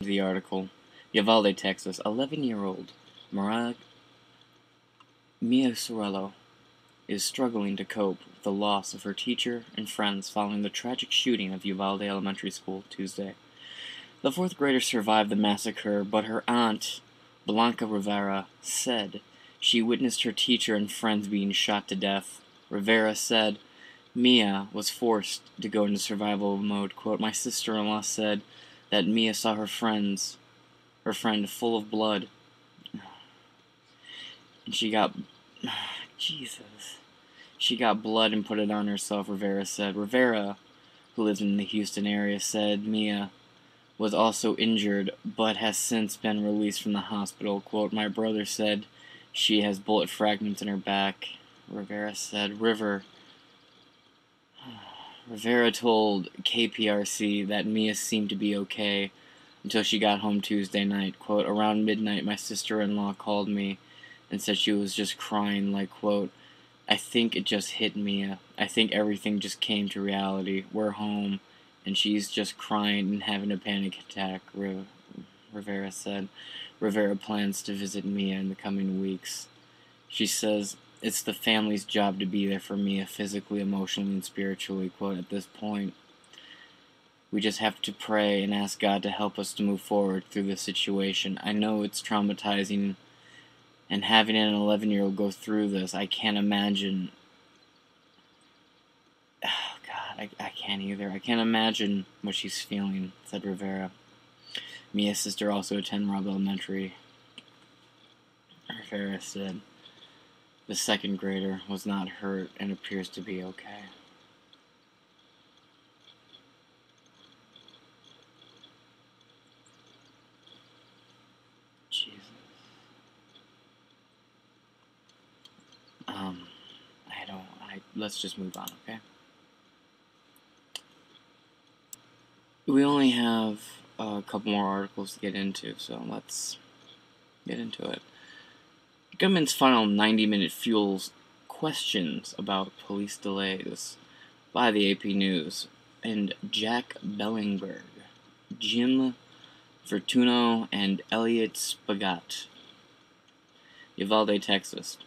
The article, Uvalde, Texas, eleven-year-old Mariah Miah Cerrillo is struggling to cope with the loss of her teacher and friends following the tragic shooting of Uvalde Elementary School Tuesday. The fourth grader survived the massacre, but her aunt, Blanca Rivera, said she witnessed her teacher and friends being shot to death. Rivera said Miah was forced to go into survival mode. Quote, My sister in law said that Miah saw her friends, her friend full of blood. And she got Jesus. She got blood and put it on herself, Rivera said. Rivera, who lives in the Houston area, said Miah was also injured but has since been released from the hospital. Quote, My brother said she has bullet fragments in her back. Rivera said, River. Rivera told KPRC that Miah seemed to be okay until she got home Tuesday night. Quote, Around midnight, my sister in law called me and said she was just crying, like, quote, I think it just hit Miah. I think everything just came to reality. We're home, and she's just crying and having a panic attack, Rivera said. Rivera plans to visit Miah in the coming weeks. She says, It's the family's job to be there for Miah physically, emotionally, and spiritually. Quote, at this point, we just have to pray and ask God to help us to move forward through this situation. I know it's traumatizing and having an 11 year old go through this, I can't imagine. Oh, God, I, I can't either. I can't imagine what she's feeling, said Rivera. Miah's sister also attended Robb Elementary. Rivera said the second grader was not hurt and appears to be okay. Jesus. Um, I don't. I let's just move on, okay? We only have a couple more articles to get into, so let's get into it. Government's final 90-minute fuels questions about police delays by the AP News and Jack Bellingberg, Jim Vertuno, and Elliot Spagat. Uvalde, Texas.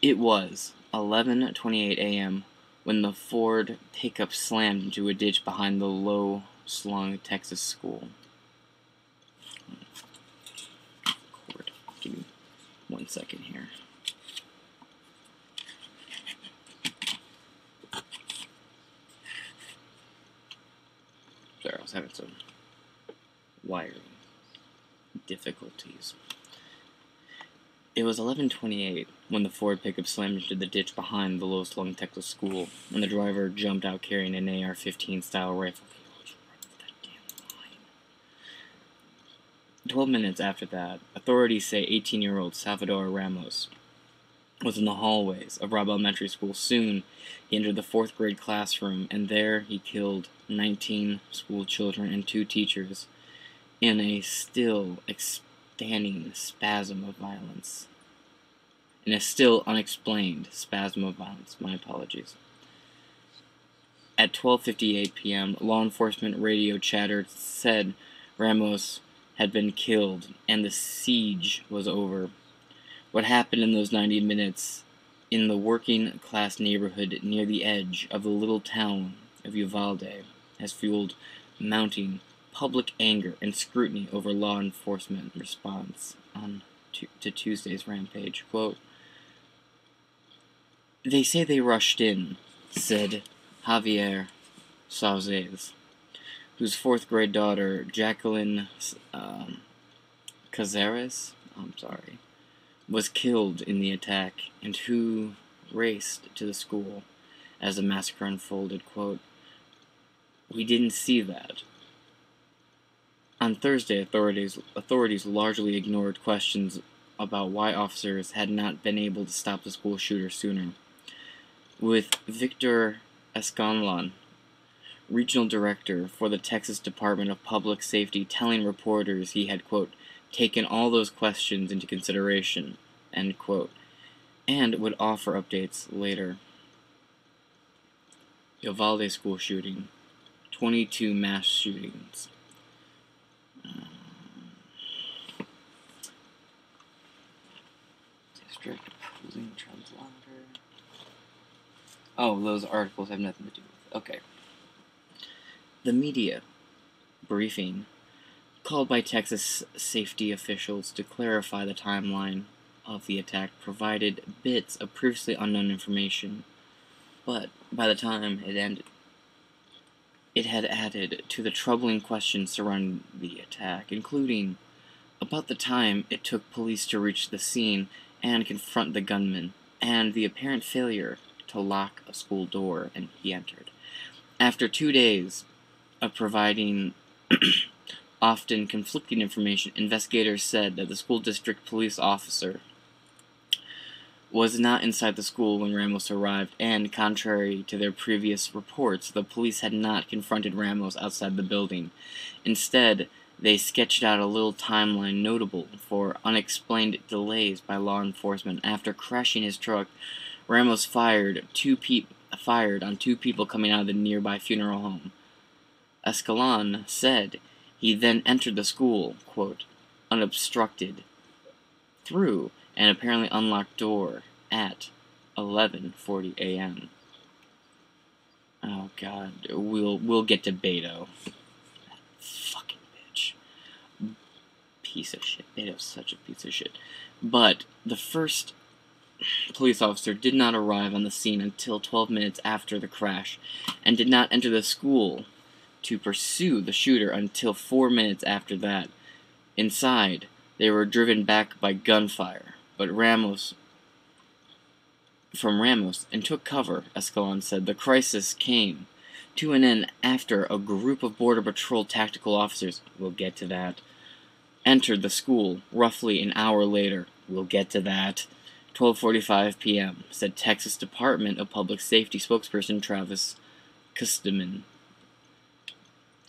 It was 11:28 a.m. when the Ford pickup slammed into a ditch behind the low-slung Texas school. Give me one second here. Sorry, I was having some wiring difficulties. It was 11:28 when the Ford pickup slammed into the ditch behind the low-slung Texas school, and the driver jumped out carrying an AR-15 style rifle. Twelve minutes after that, authorities say 18-year-old Salvador Ramos was in the hallways of Robb Elementary School. Soon, he entered the fourth grade classroom, and there he killed 19 school children and two teachers in a still expanding spasm of violence. In a still unexplained spasm of violence. My apologies. At 12:58 p.m., law enforcement radio chatter said Ramos had been killed and the siege was over. What happened in those 90 minutes in the working class neighborhood near the edge of the little town of Uvalde has fueled mounting public anger and scrutiny over law enforcement response on to, to Tuesday's rampage. Quote, They say they rushed in, said Javier Cazares, whose fourth grade daughter, Jacqueline um, Cazares, I'm sorry, was killed in the attack, and who raced to the school as the massacre unfolded. Quote, We didn't see that. On Thursday, authorities, authorities largely ignored questions about why officers had not been able to stop the school shooter sooner. With Victor Escalon, regional director for the Texas Department of Public Safety, telling reporters he had, quote, taken all those questions into consideration, end quote, and would offer updates later. Uvalde school shooting, 22 mass shootings. Um, district opposing. Oh, those articles have nothing to do with. Okay. The media briefing called by Texas safety officials to clarify the timeline of the attack provided bits of previously unknown information, but by the time it ended, it had added to the troubling questions surrounding the attack, including about the time it took police to reach the scene and confront the gunman, and the apparent failure to lock a school door and he entered. After two days of providing often conflicting information, investigators said that the school district police officer was not inside the school when Ramos arrived, and contrary to their previous reports, the police had not confronted Ramos outside the building. Instead, they sketched out a little timeline notable for unexplained delays by law enforcement. After crashing his truck, Ramos fired two pe- fired on two people coming out of the nearby funeral home. Escalon said he then entered the school, quote, unobstructed, through an apparently unlocked door at 11:40 a.m. Oh God, we'll we'll get to Beto. Fucking bitch, piece of shit. Beto's such a piece of shit. But the first police officer did not arrive on the scene until 12 minutes after the crash, and did not enter the school to pursue the shooter until four minutes after that. Inside, they were driven back by gunfire, but Ramos from Ramos and took cover, Escalon said. The crisis came to an end after a group of Border Patrol tactical officers, we'll get to that, entered the school roughly an hour later. We'll get to that. 12:45 p.m., said Texas Department of Public Safety spokesperson Travis Kusteman.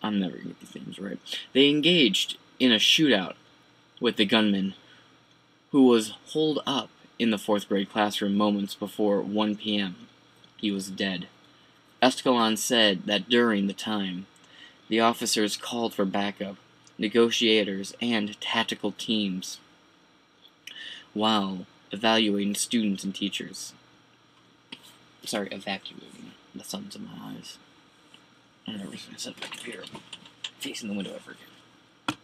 I'm never going to get these names right. They engaged in a shootout with the gunman who was holed up in the fourth grade classroom moments before 1 p.m. He was dead. Escalon said that during the time, the officers called for backup, negotiators, and tactical teams while evaluating students and teachers. Sorry, evacuating. The sun's in my eyes. I'm gonna my computer facing the window ever again.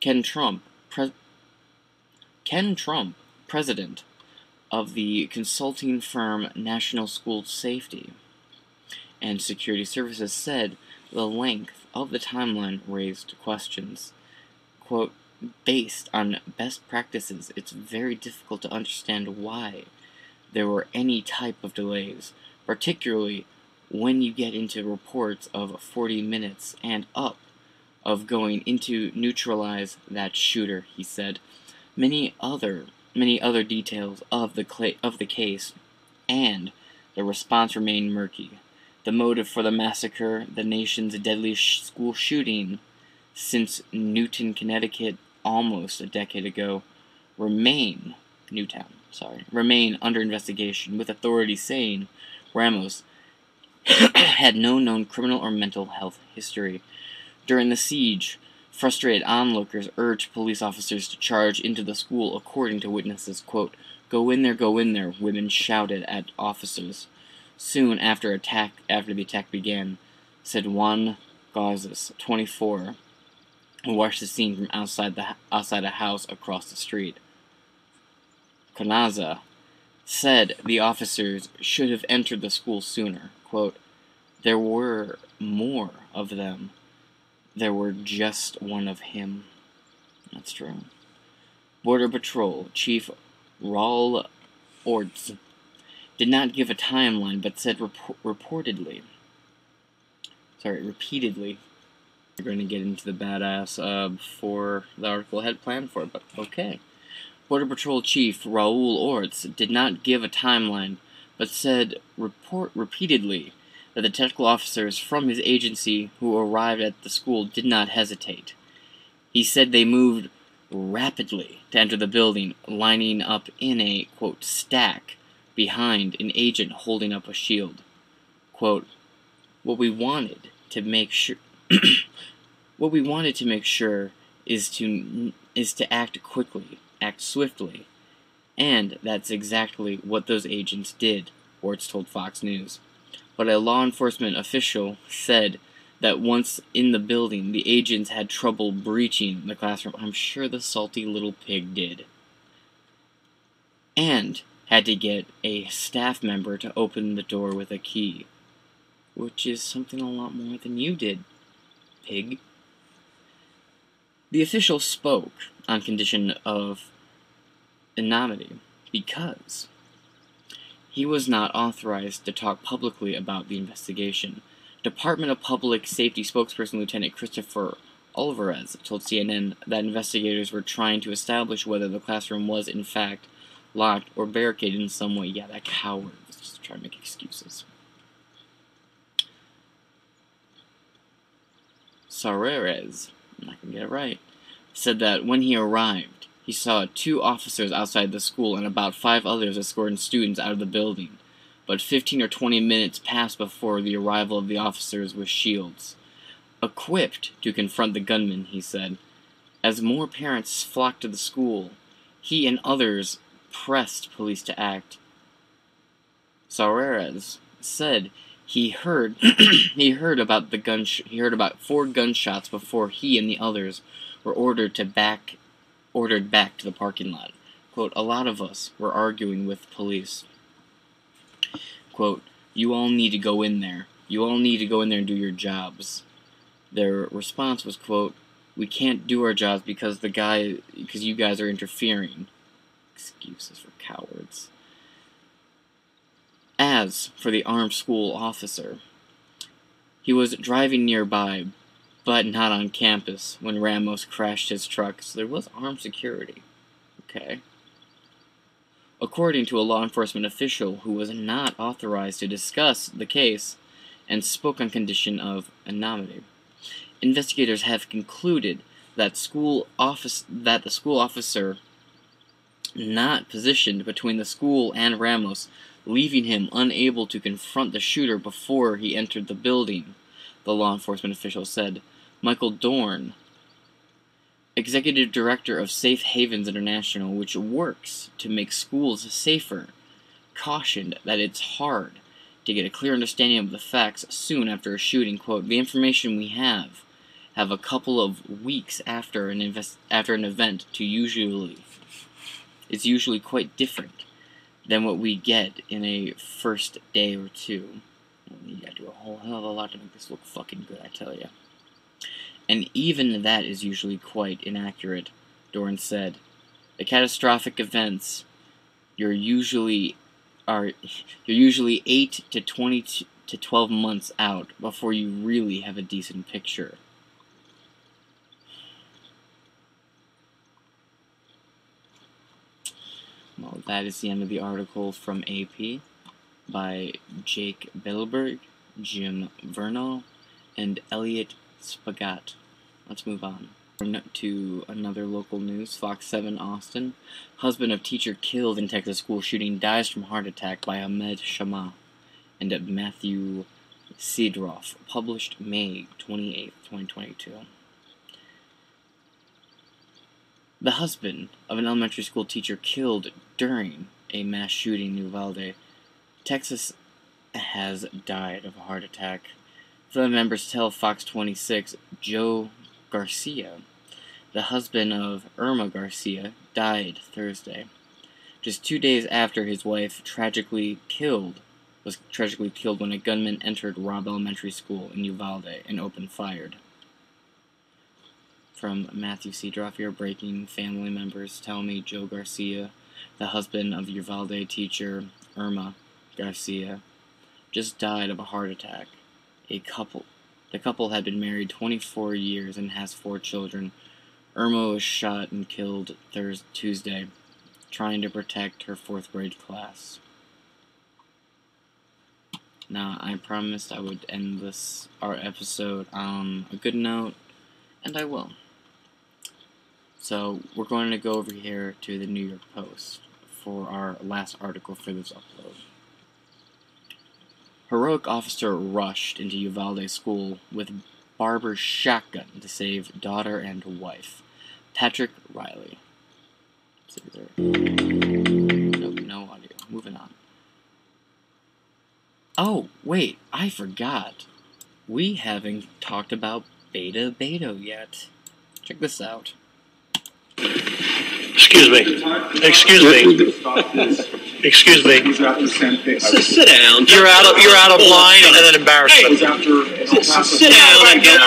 Ken Trump, pre- Ken Trump, president of the consulting firm National School Safety and Security Services, said the length of the timeline raised questions. Quote, based on best practices, it's very difficult to understand why there were any type of delays, particularly when you get into reports of 40 minutes and up of going into neutralize that shooter, he said. Many other many other details of the cl- of the case and the response remained murky. The motive for the massacre, the nation's deadliest sh- school shooting since Newton, Connecticut, almost a decade ago, remain Newtown, sorry, remain under investigation, with authorities saying Ramos had no known criminal or mental health history. During the siege, frustrated onlookers urged police officers to charge into the school, according to witnesses. Quote, Go in there, go in there, women shouted at officers. Soon after attack after the attack began, said Juan Gauzes, 24, who watched the scene from outside the outside a house across the street. Carranza said the officers should have entered the school sooner. Quote, there were more of them. There were just one of him. That's true. Border Patrol Chief Raul Ortiz did not give a timeline, but said rep- reportedly, sorry, repeatedly, we're going to get into the badass uh, before the article had planned for, it, but okay. Border Patrol Chief Raul Ortiz did not give a timeline, but said report repeatedly that the technical officers from his agency who arrived at the school did not hesitate. He said they moved rapidly to enter the building, lining up in a, quote, stack behind an agent holding up a shield. Quote, what we wanted to make sure what we wanted to make sure is to is to act quickly, act swiftly, and that's exactly what those agents did, Warts told Fox News. But a law enforcement official said that once in the building, the agents had trouble breaching the classroom. I'm sure the salty little pig did. And had to get a staff member to open the door with a key. Which is something a lot more than you did, pig. The official spoke on condition of anonymity because he was not authorized to talk publicly about the investigation. Department of Public Safety spokesperson Lieutenant Christopher Olivarez told CNN that investigators were trying to establish whether the classroom was, in fact, locked or barricaded in some way. Yeah, that coward was just trying to make excuses. Sareres, I'm not gonna get it right, said that when he arrived, he saw two officers outside the school and about five others escorting students out of the building. But 15 or 20 minutes passed before the arrival of the officers with shields. Equipped to confront the gunmen, he said. As more parents flocked to the school, he and others pressed police to act. Sareres said he heard he heard about the gun he heard about four gunshots before he and the others were ordered to back ordered back to the parking lot. Quote, a lot of us were arguing with police. Quote, you all need to go in there. You all need to go in there and do your jobs. Their response was, quote, we can't do our jobs because the guy because you guys are interfering. Excuses for cowards. As for the armed school officer, he was driving nearby, but not on campus when Ramos crashed his truck, so there was armed security. Okay. According to a law enforcement official who was not authorized to discuss the case and spoke on condition of anonymity, investigators have concluded that school office that the school officer not positioned between the school and Ramos, leaving him unable to confront the shooter before he entered the building, the law enforcement official said. Michael Dorn, executive director of Safe Havens International, which works to make schools safer, cautioned that it's hard to get a clear understanding of the facts soon after a shooting. Quote, the information we have have a couple of weeks after an invest after an event to usually is usually quite different than what we get in a first day or two. You gotta do a whole hell of a lot to make this look fucking good, I tell you. And even that is usually quite inaccurate, Dorn said. The catastrophic events you're usually are you're usually 8 to 20 to 12 months out before you really have a decent picture. Well, that is the end of the article from AP by Jake Bleiberg, Jim Vernal, and Elliot Spagat. Let's move on to another local news. Fox 7 Austin. Husband of teacher killed in Texas school shooting dies from heart attack by Ahmed Shama and Matthew Seedorff. Published May 28, 2022. The husband of an elementary school teacher killed during a mass shooting in Uvalde, Texas, has died of a heart attack. Family members tell Fox 26 Joe Garcia, the husband of Irma Garcia, died Thursday, just two days after his wife tragically killed was tragically killed when a gunman entered Robb Elementary School in Uvalde and opened fired from Matthew C. here, breaking family members tell me Joe Garcia, the husband of Uvalde teacher Irma Garcia, just died of a heart attack. A couple, the couple had been married 24 years and has four children. Irma was shot and killed Thursday, Tuesday, trying to protect her fourth grade class. Now, I promised I would end this our episode on a good note, and I will. So, we're going to go over here to the New York Post for our last article for this upload. Heroic officer rushed into Uvalde school with barber's shotgun to save daughter and wife. Patrick Riley. Nope, no audio. Moving on. Oh, wait, I forgot. We haven't talked about Beta Beto yet. Check this out. Excuse me. Excuse me. Excuse me. Sit, sit down. You're out of you're out of line and then embarrassment. Sit, sit down and get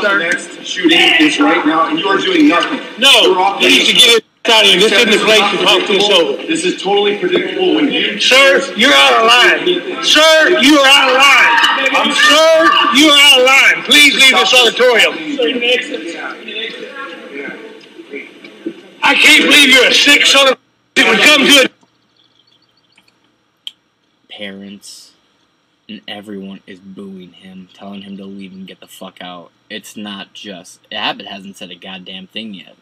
The next shooting is right now, and you are doing nothing. No, you need to get it out of here. This isn't the place to talk this over. This is totally predictable when you. Sir, you're out of line. Sir, you are out of line. I'm sir, you are out of line. Please leave this auditorium. I can't believe you're a sick son of a would come to it. Parents and everyone is booing him, telling him to leave and get the fuck out. It's not just. Abbott hasn't said a goddamn thing yet.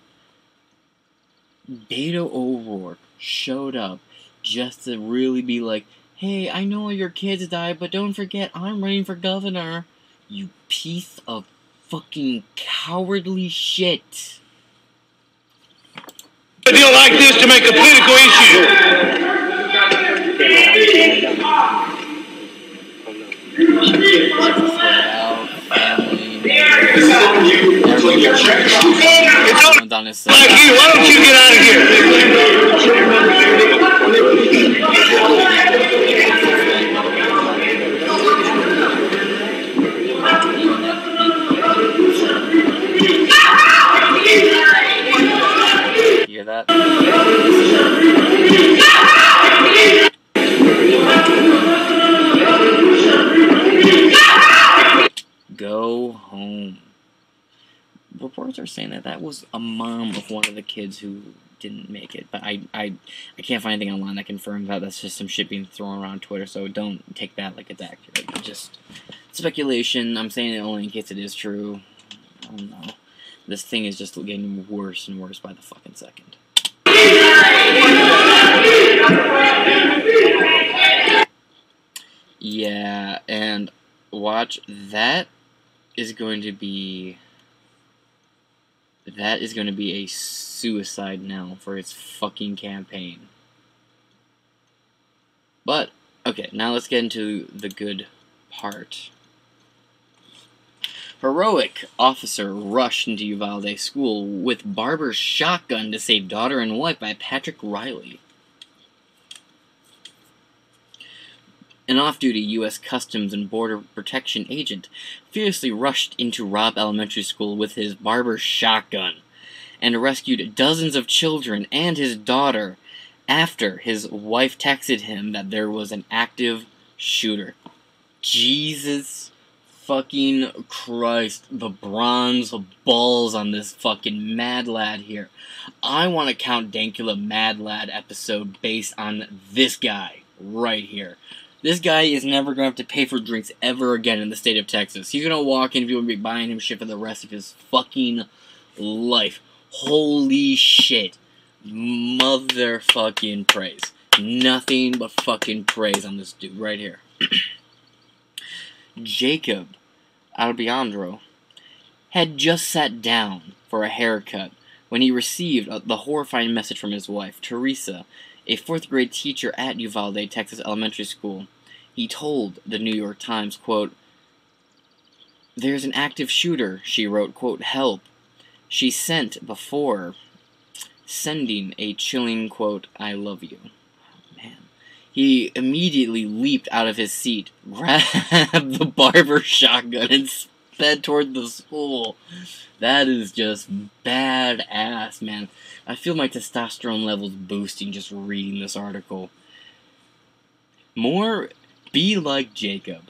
Beto O'Rourke showed up just to really be like, hey, I know your kids died, but don't forget, I'm running for governor. You piece of fucking cowardly shit. A deal like this to make a political issue. You, why don't you get out of here? You hear that? Home. Reports are saying that that was a mom of one of the kids who didn't make it, but I, I, I can't find anything online that confirms that. That's just some shit being thrown around Twitter, so don't take that like it's accurate. Just speculation. I'm saying it only in case it is true. I don't know. This thing is just getting worse and worse by the fucking second. Yeah, and watch that is going to be that is going to be a suicide now for its fucking campaign. But okay, now let's get into the good part. Heroic officer rushed into Uvalde school with barber's shotgun to save daughter and wife by Patrick Riley. An off duty U.S. Customs and Border Protection agent fiercely rushed into Robb Elementary School with his barber shotgun and rescued dozens of children and his daughter after his wife texted him that there was an active shooter. Jesus fucking Christ, the bronze balls on this fucking mad lad here. I want to count Dankula Mad Lad episode based on this guy right here. This guy is never going to have to pay for drinks ever again in the state of Texas. He's going to walk in, and people will be buying him shit for the rest of his fucking life. Holy shit. Motherfucking praise. Nothing but fucking praise on this dude right here. Jacob Albarado had just sat down for a haircut when he received the horrifying message from his wife, Teresa, a fourth grade teacher at Uvalde, Texas Elementary School. He told the New York Times, quote, There's an active shooter, she wrote, quote, help. She sent before sending a chilling quote, I love you. Man. He immediately leaped out of his seat, grabbed the barber shotgun, and sped toward the school. That is just badass, man. I feel my testosterone levels boosting just reading this article. More be like Jacob.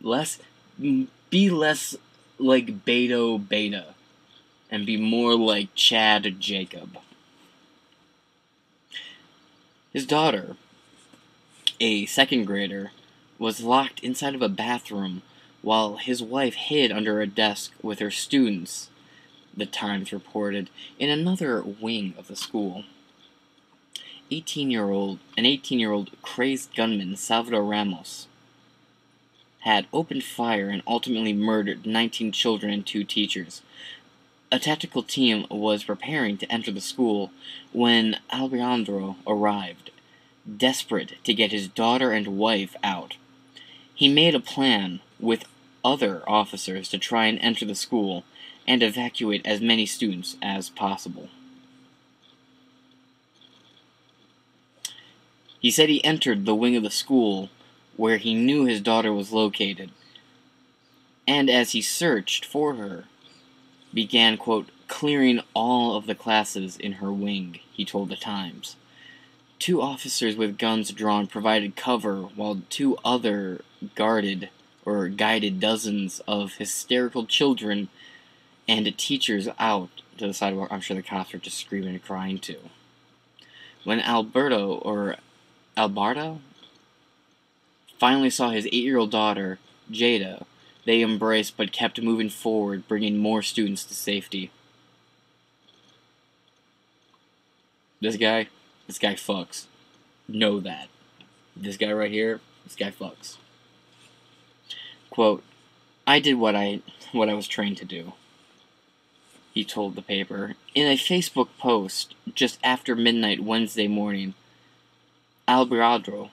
Less be less like Beto Beta. And be more like Chad Jacob. His daughter, a second grader, was locked inside of a bathroom while his wife hid under a desk with her students, the Times reported, in another wing of the school. 18-year-old, an 18-year-old crazed gunman, Salvador Ramos, had opened fire and ultimately murdered 19 children and two teachers. A tactical team was preparing to enter the school when Alejandro arrived, desperate to get his daughter and wife out. He made a plan with other officers to try and enter the school and evacuate as many students as possible. He said he entered the wing of the school where he knew his daughter was located, and as he searched for her, began, quote, clearing all of the classes in her wing, he told the Times. Two officers with guns drawn provided cover, while two other guarded or guided dozens of hysterical children and teachers out to the sidewalk. I'm sure the cops were just screaming and crying too. When Alberto or Alberto finally saw his eight year old daughter, Jada, they embraced but kept moving forward, bringing more students to safety. This guy, this guy fucks. Know that. This guy right here, this guy fucks. Quote, I did what I what I was trained to do. He told the paper. In a Facebook post just after midnight Wednesday morning, Albarado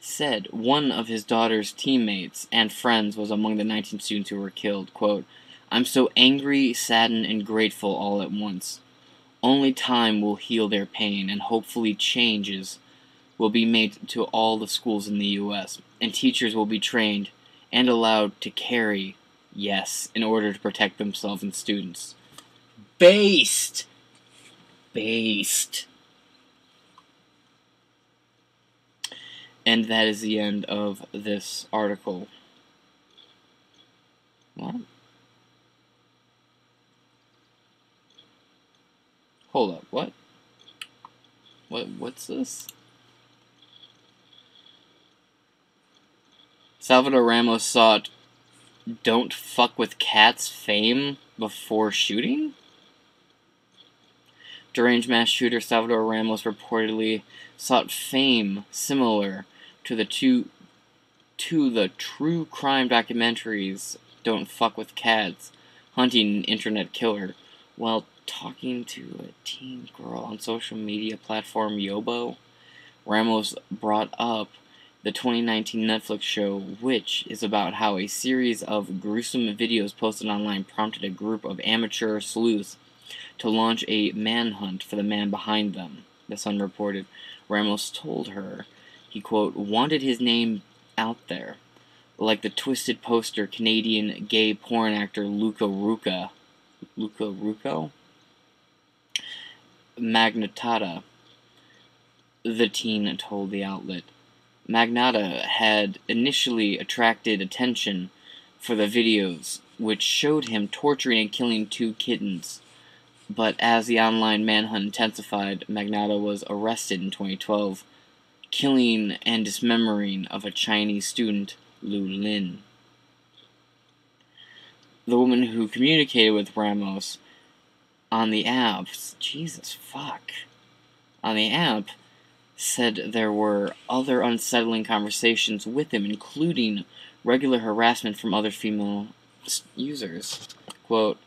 said one of his daughter's teammates and friends was among the 19 students who were killed. Quote, I'm so angry, saddened, and grateful all at once. Only time will heal their pain, and hopefully changes will be made to all the schools in the U.S., and teachers will be trained and allowed to carry, yes, in order to protect themselves and students. Based! Based. And that is the end of this article. What? Hold up, what? What what's this? Salvador Ramos sought don't fuck with cats fame before shooting? Deranged mass shooter Salvador Ramos reportedly sought fame similar to the two to the true crime documentaries Don't Fuck with Cats, Hunting an Internet Killer, while talking to a teen girl on social media platform Yobo. Ramos brought up the 2019 Netflix show which is about how a series of gruesome videos posted online prompted a group of amateur sleuths to launch a manhunt for the man behind them. The Sun reported Ramos told her he, quote, wanted his name out there, like the twisted poster Canadian gay porn actor Luca Ruca. Luca Rucco? Magnetata, the teen told the outlet. Magnotta had initially attracted attention for the videos, which showed him torturing and killing two kittens. But as the online manhunt intensified, Magnotta was arrested in 2012, killing and dismembering of a Chinese student, Lu Lin. The woman who communicated with Ramos on the app, Jesus fuck, on the app, said there were other unsettling conversations with him, including regular harassment from other female users. Quote,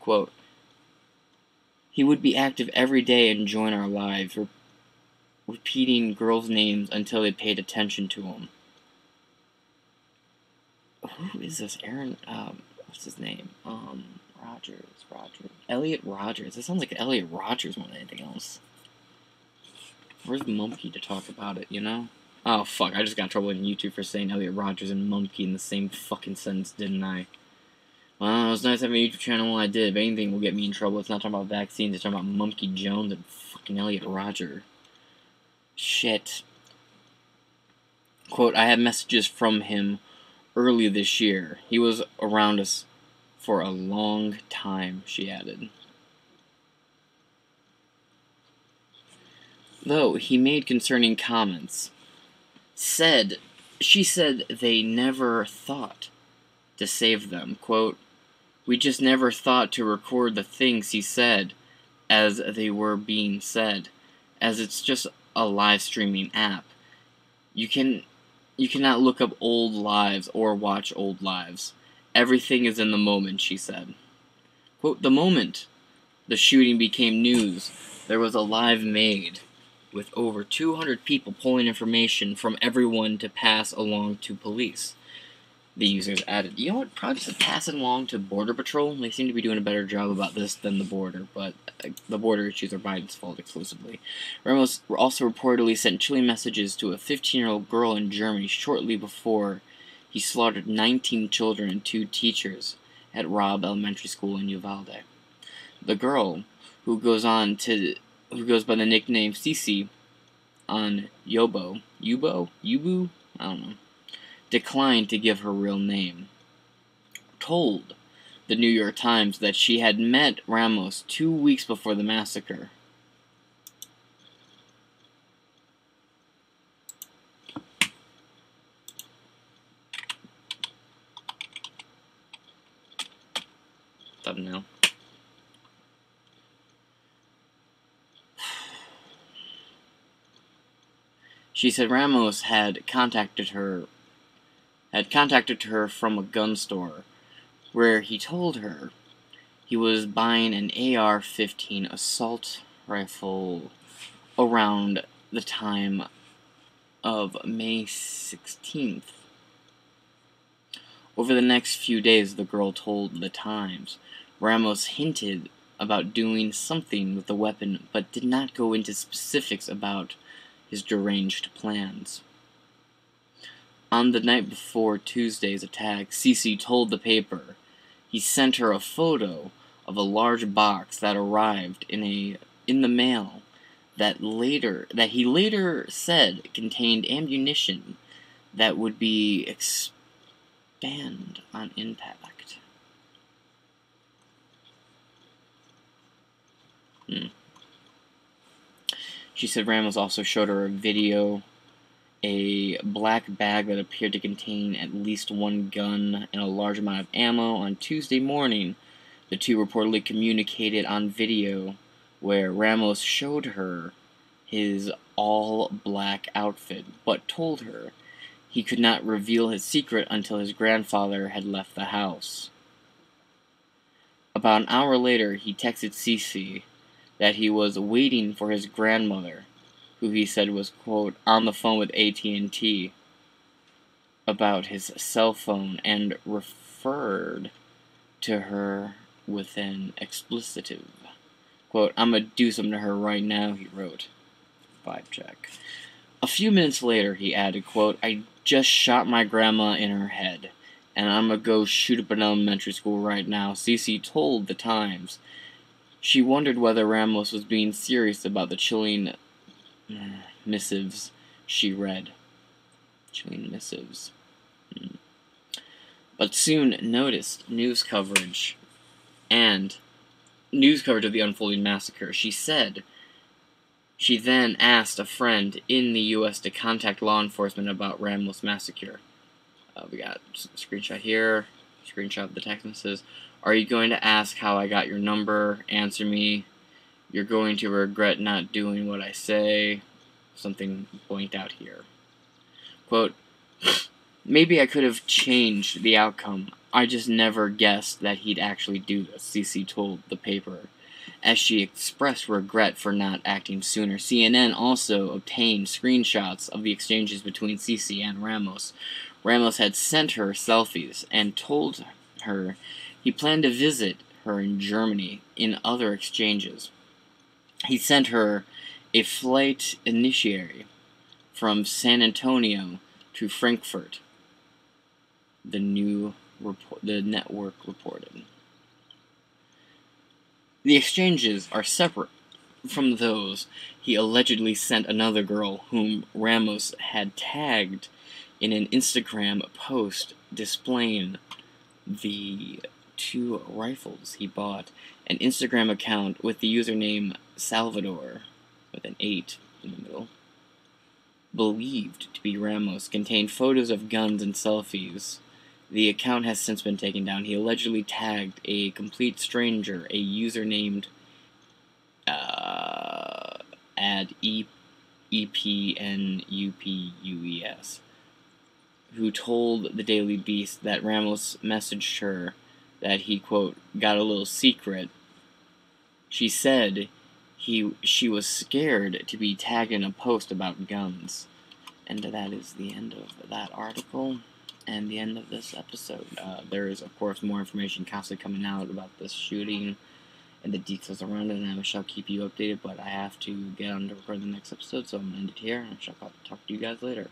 quote, he would be active every day and join our lives, re- repeating girls' names until they paid attention to him. Who is this? Aaron, um, what's his name? Um, Rogers, Rogers. Elliot Rogers. It sounds like Elliot Rogers more than anything else. Where's Mumkey to talk about it, you know? Oh, fuck, I just got trouble in YouTube for saying Elliot Rogers and Mumkey in the same fucking sentence, didn't I? Well, it was nice having a YouTube channel I did. If anything will get me in trouble, it's not talking about vaccines, it's talking about Mumkey Jones and fucking Elliot Roger. Shit. Quote, I had messages from him early this year. He was around us for a long time, she added. though he made concerning comments, said, she said they never thought to save them. Quote, we just never thought to record the things he said as they were being said, as it's just a live streaming app. You can you cannot look up old lives or watch old lives. Everything is in the moment, she said. Quote, the moment the shooting became news, there was a live made with over 200 people pulling information from everyone to pass along to police. The users added, you know what, probably just pass it along to Border Patrol. They seem to be doing a better job about this than the border, but uh, the border issues are Biden's fault exclusively. Ramos also reportedly sent chilling messages to a 15 year old girl in Germany shortly before he slaughtered 19 children and two teachers at Robb Elementary School in Uvalde. The girl, who goes on to who goes by the nickname Cece on Yobo, Yubo, Yubu, I don't know, declined to give her real name. Told the New York Times that she had met Ramos two weeks before the massacre. Thumbnail. She said Ramos had contacted her had contacted her from a gun store where he told her he was buying an AR-15 assault rifle around the time of May 16th. Over the next few days, the girl told The Times, Ramos hinted about doing something with the weapon, but did not go into specifics about his deranged plans. On the night before Tuesday's attack, Cece told the paper he sent her a photo of a large box that arrived in a in the mail that later that he later said contained ammunition that would be expand on impact. Hmm. She said Ramos also showed her a video, a black bag that appeared to contain at least one gun and a large amount of ammo. On Tuesday morning, the two reportedly communicated on video where Ramos showed her his all black outfit, but told her he could not reveal his secret until his grandfather had left the house. About an hour later, he texted Cece that he was waiting for his grandmother, who he said was quote on the phone with AT&T about his cell phone and referred to her with an explicitive. Quote, I'm gonna do something to her right now, he wrote. Vibe check. A few minutes later, he added, quote, I just shot my grandma in her head, and I'm gonna go shoot up an elementary school right now. Cece told the Times she wondered whether Ramos was being serious about the chilling missives she read. Chilling missives. Hmm. But soon noticed news coverage and news coverage of the unfolding massacre. She said she then asked a friend in the U.S. to contact law enforcement about Ramos massacre. Uh, we got a screenshot here, screenshot of the text messages. Are you going to ask how I got your number? Answer me. You're going to regret not doing what I say. Something blanked out here. Quote, Maybe I could have changed the outcome. I just never guessed that he'd actually do this, Cece told the paper, as she expressed regret for not acting sooner. CNN also obtained screenshots of the exchanges between Cece and Ramos. Ramos had sent her selfies and told her he planned to visit her in Germany in other exchanges. He sent her a flight initiatory from San Antonio to Frankfurt. The new report, the network reported. The exchanges are separate from those he allegedly sent another girl whom Ramos had tagged in an Instagram post displaying the two rifles he bought, an Instagram account with the username Salvador with an 8 in the middle, believed to be Ramos, contained photos of guns and selfies. The account has since been taken down. He allegedly tagged a complete stranger, a user named uh, ad e e p n u p u e s, who told the Daily Beast that Ramos messaged her that he quote got a little secret. She said he she was scared to be tagged in a post about guns. And that is the end of that article and the end of this episode. Uh, there is, of course, more information constantly coming out about this shooting and the details around it, and I shall keep you updated. But I have to get on to record the next episode, so I'm going to end it here, and I shall talk to you guys later.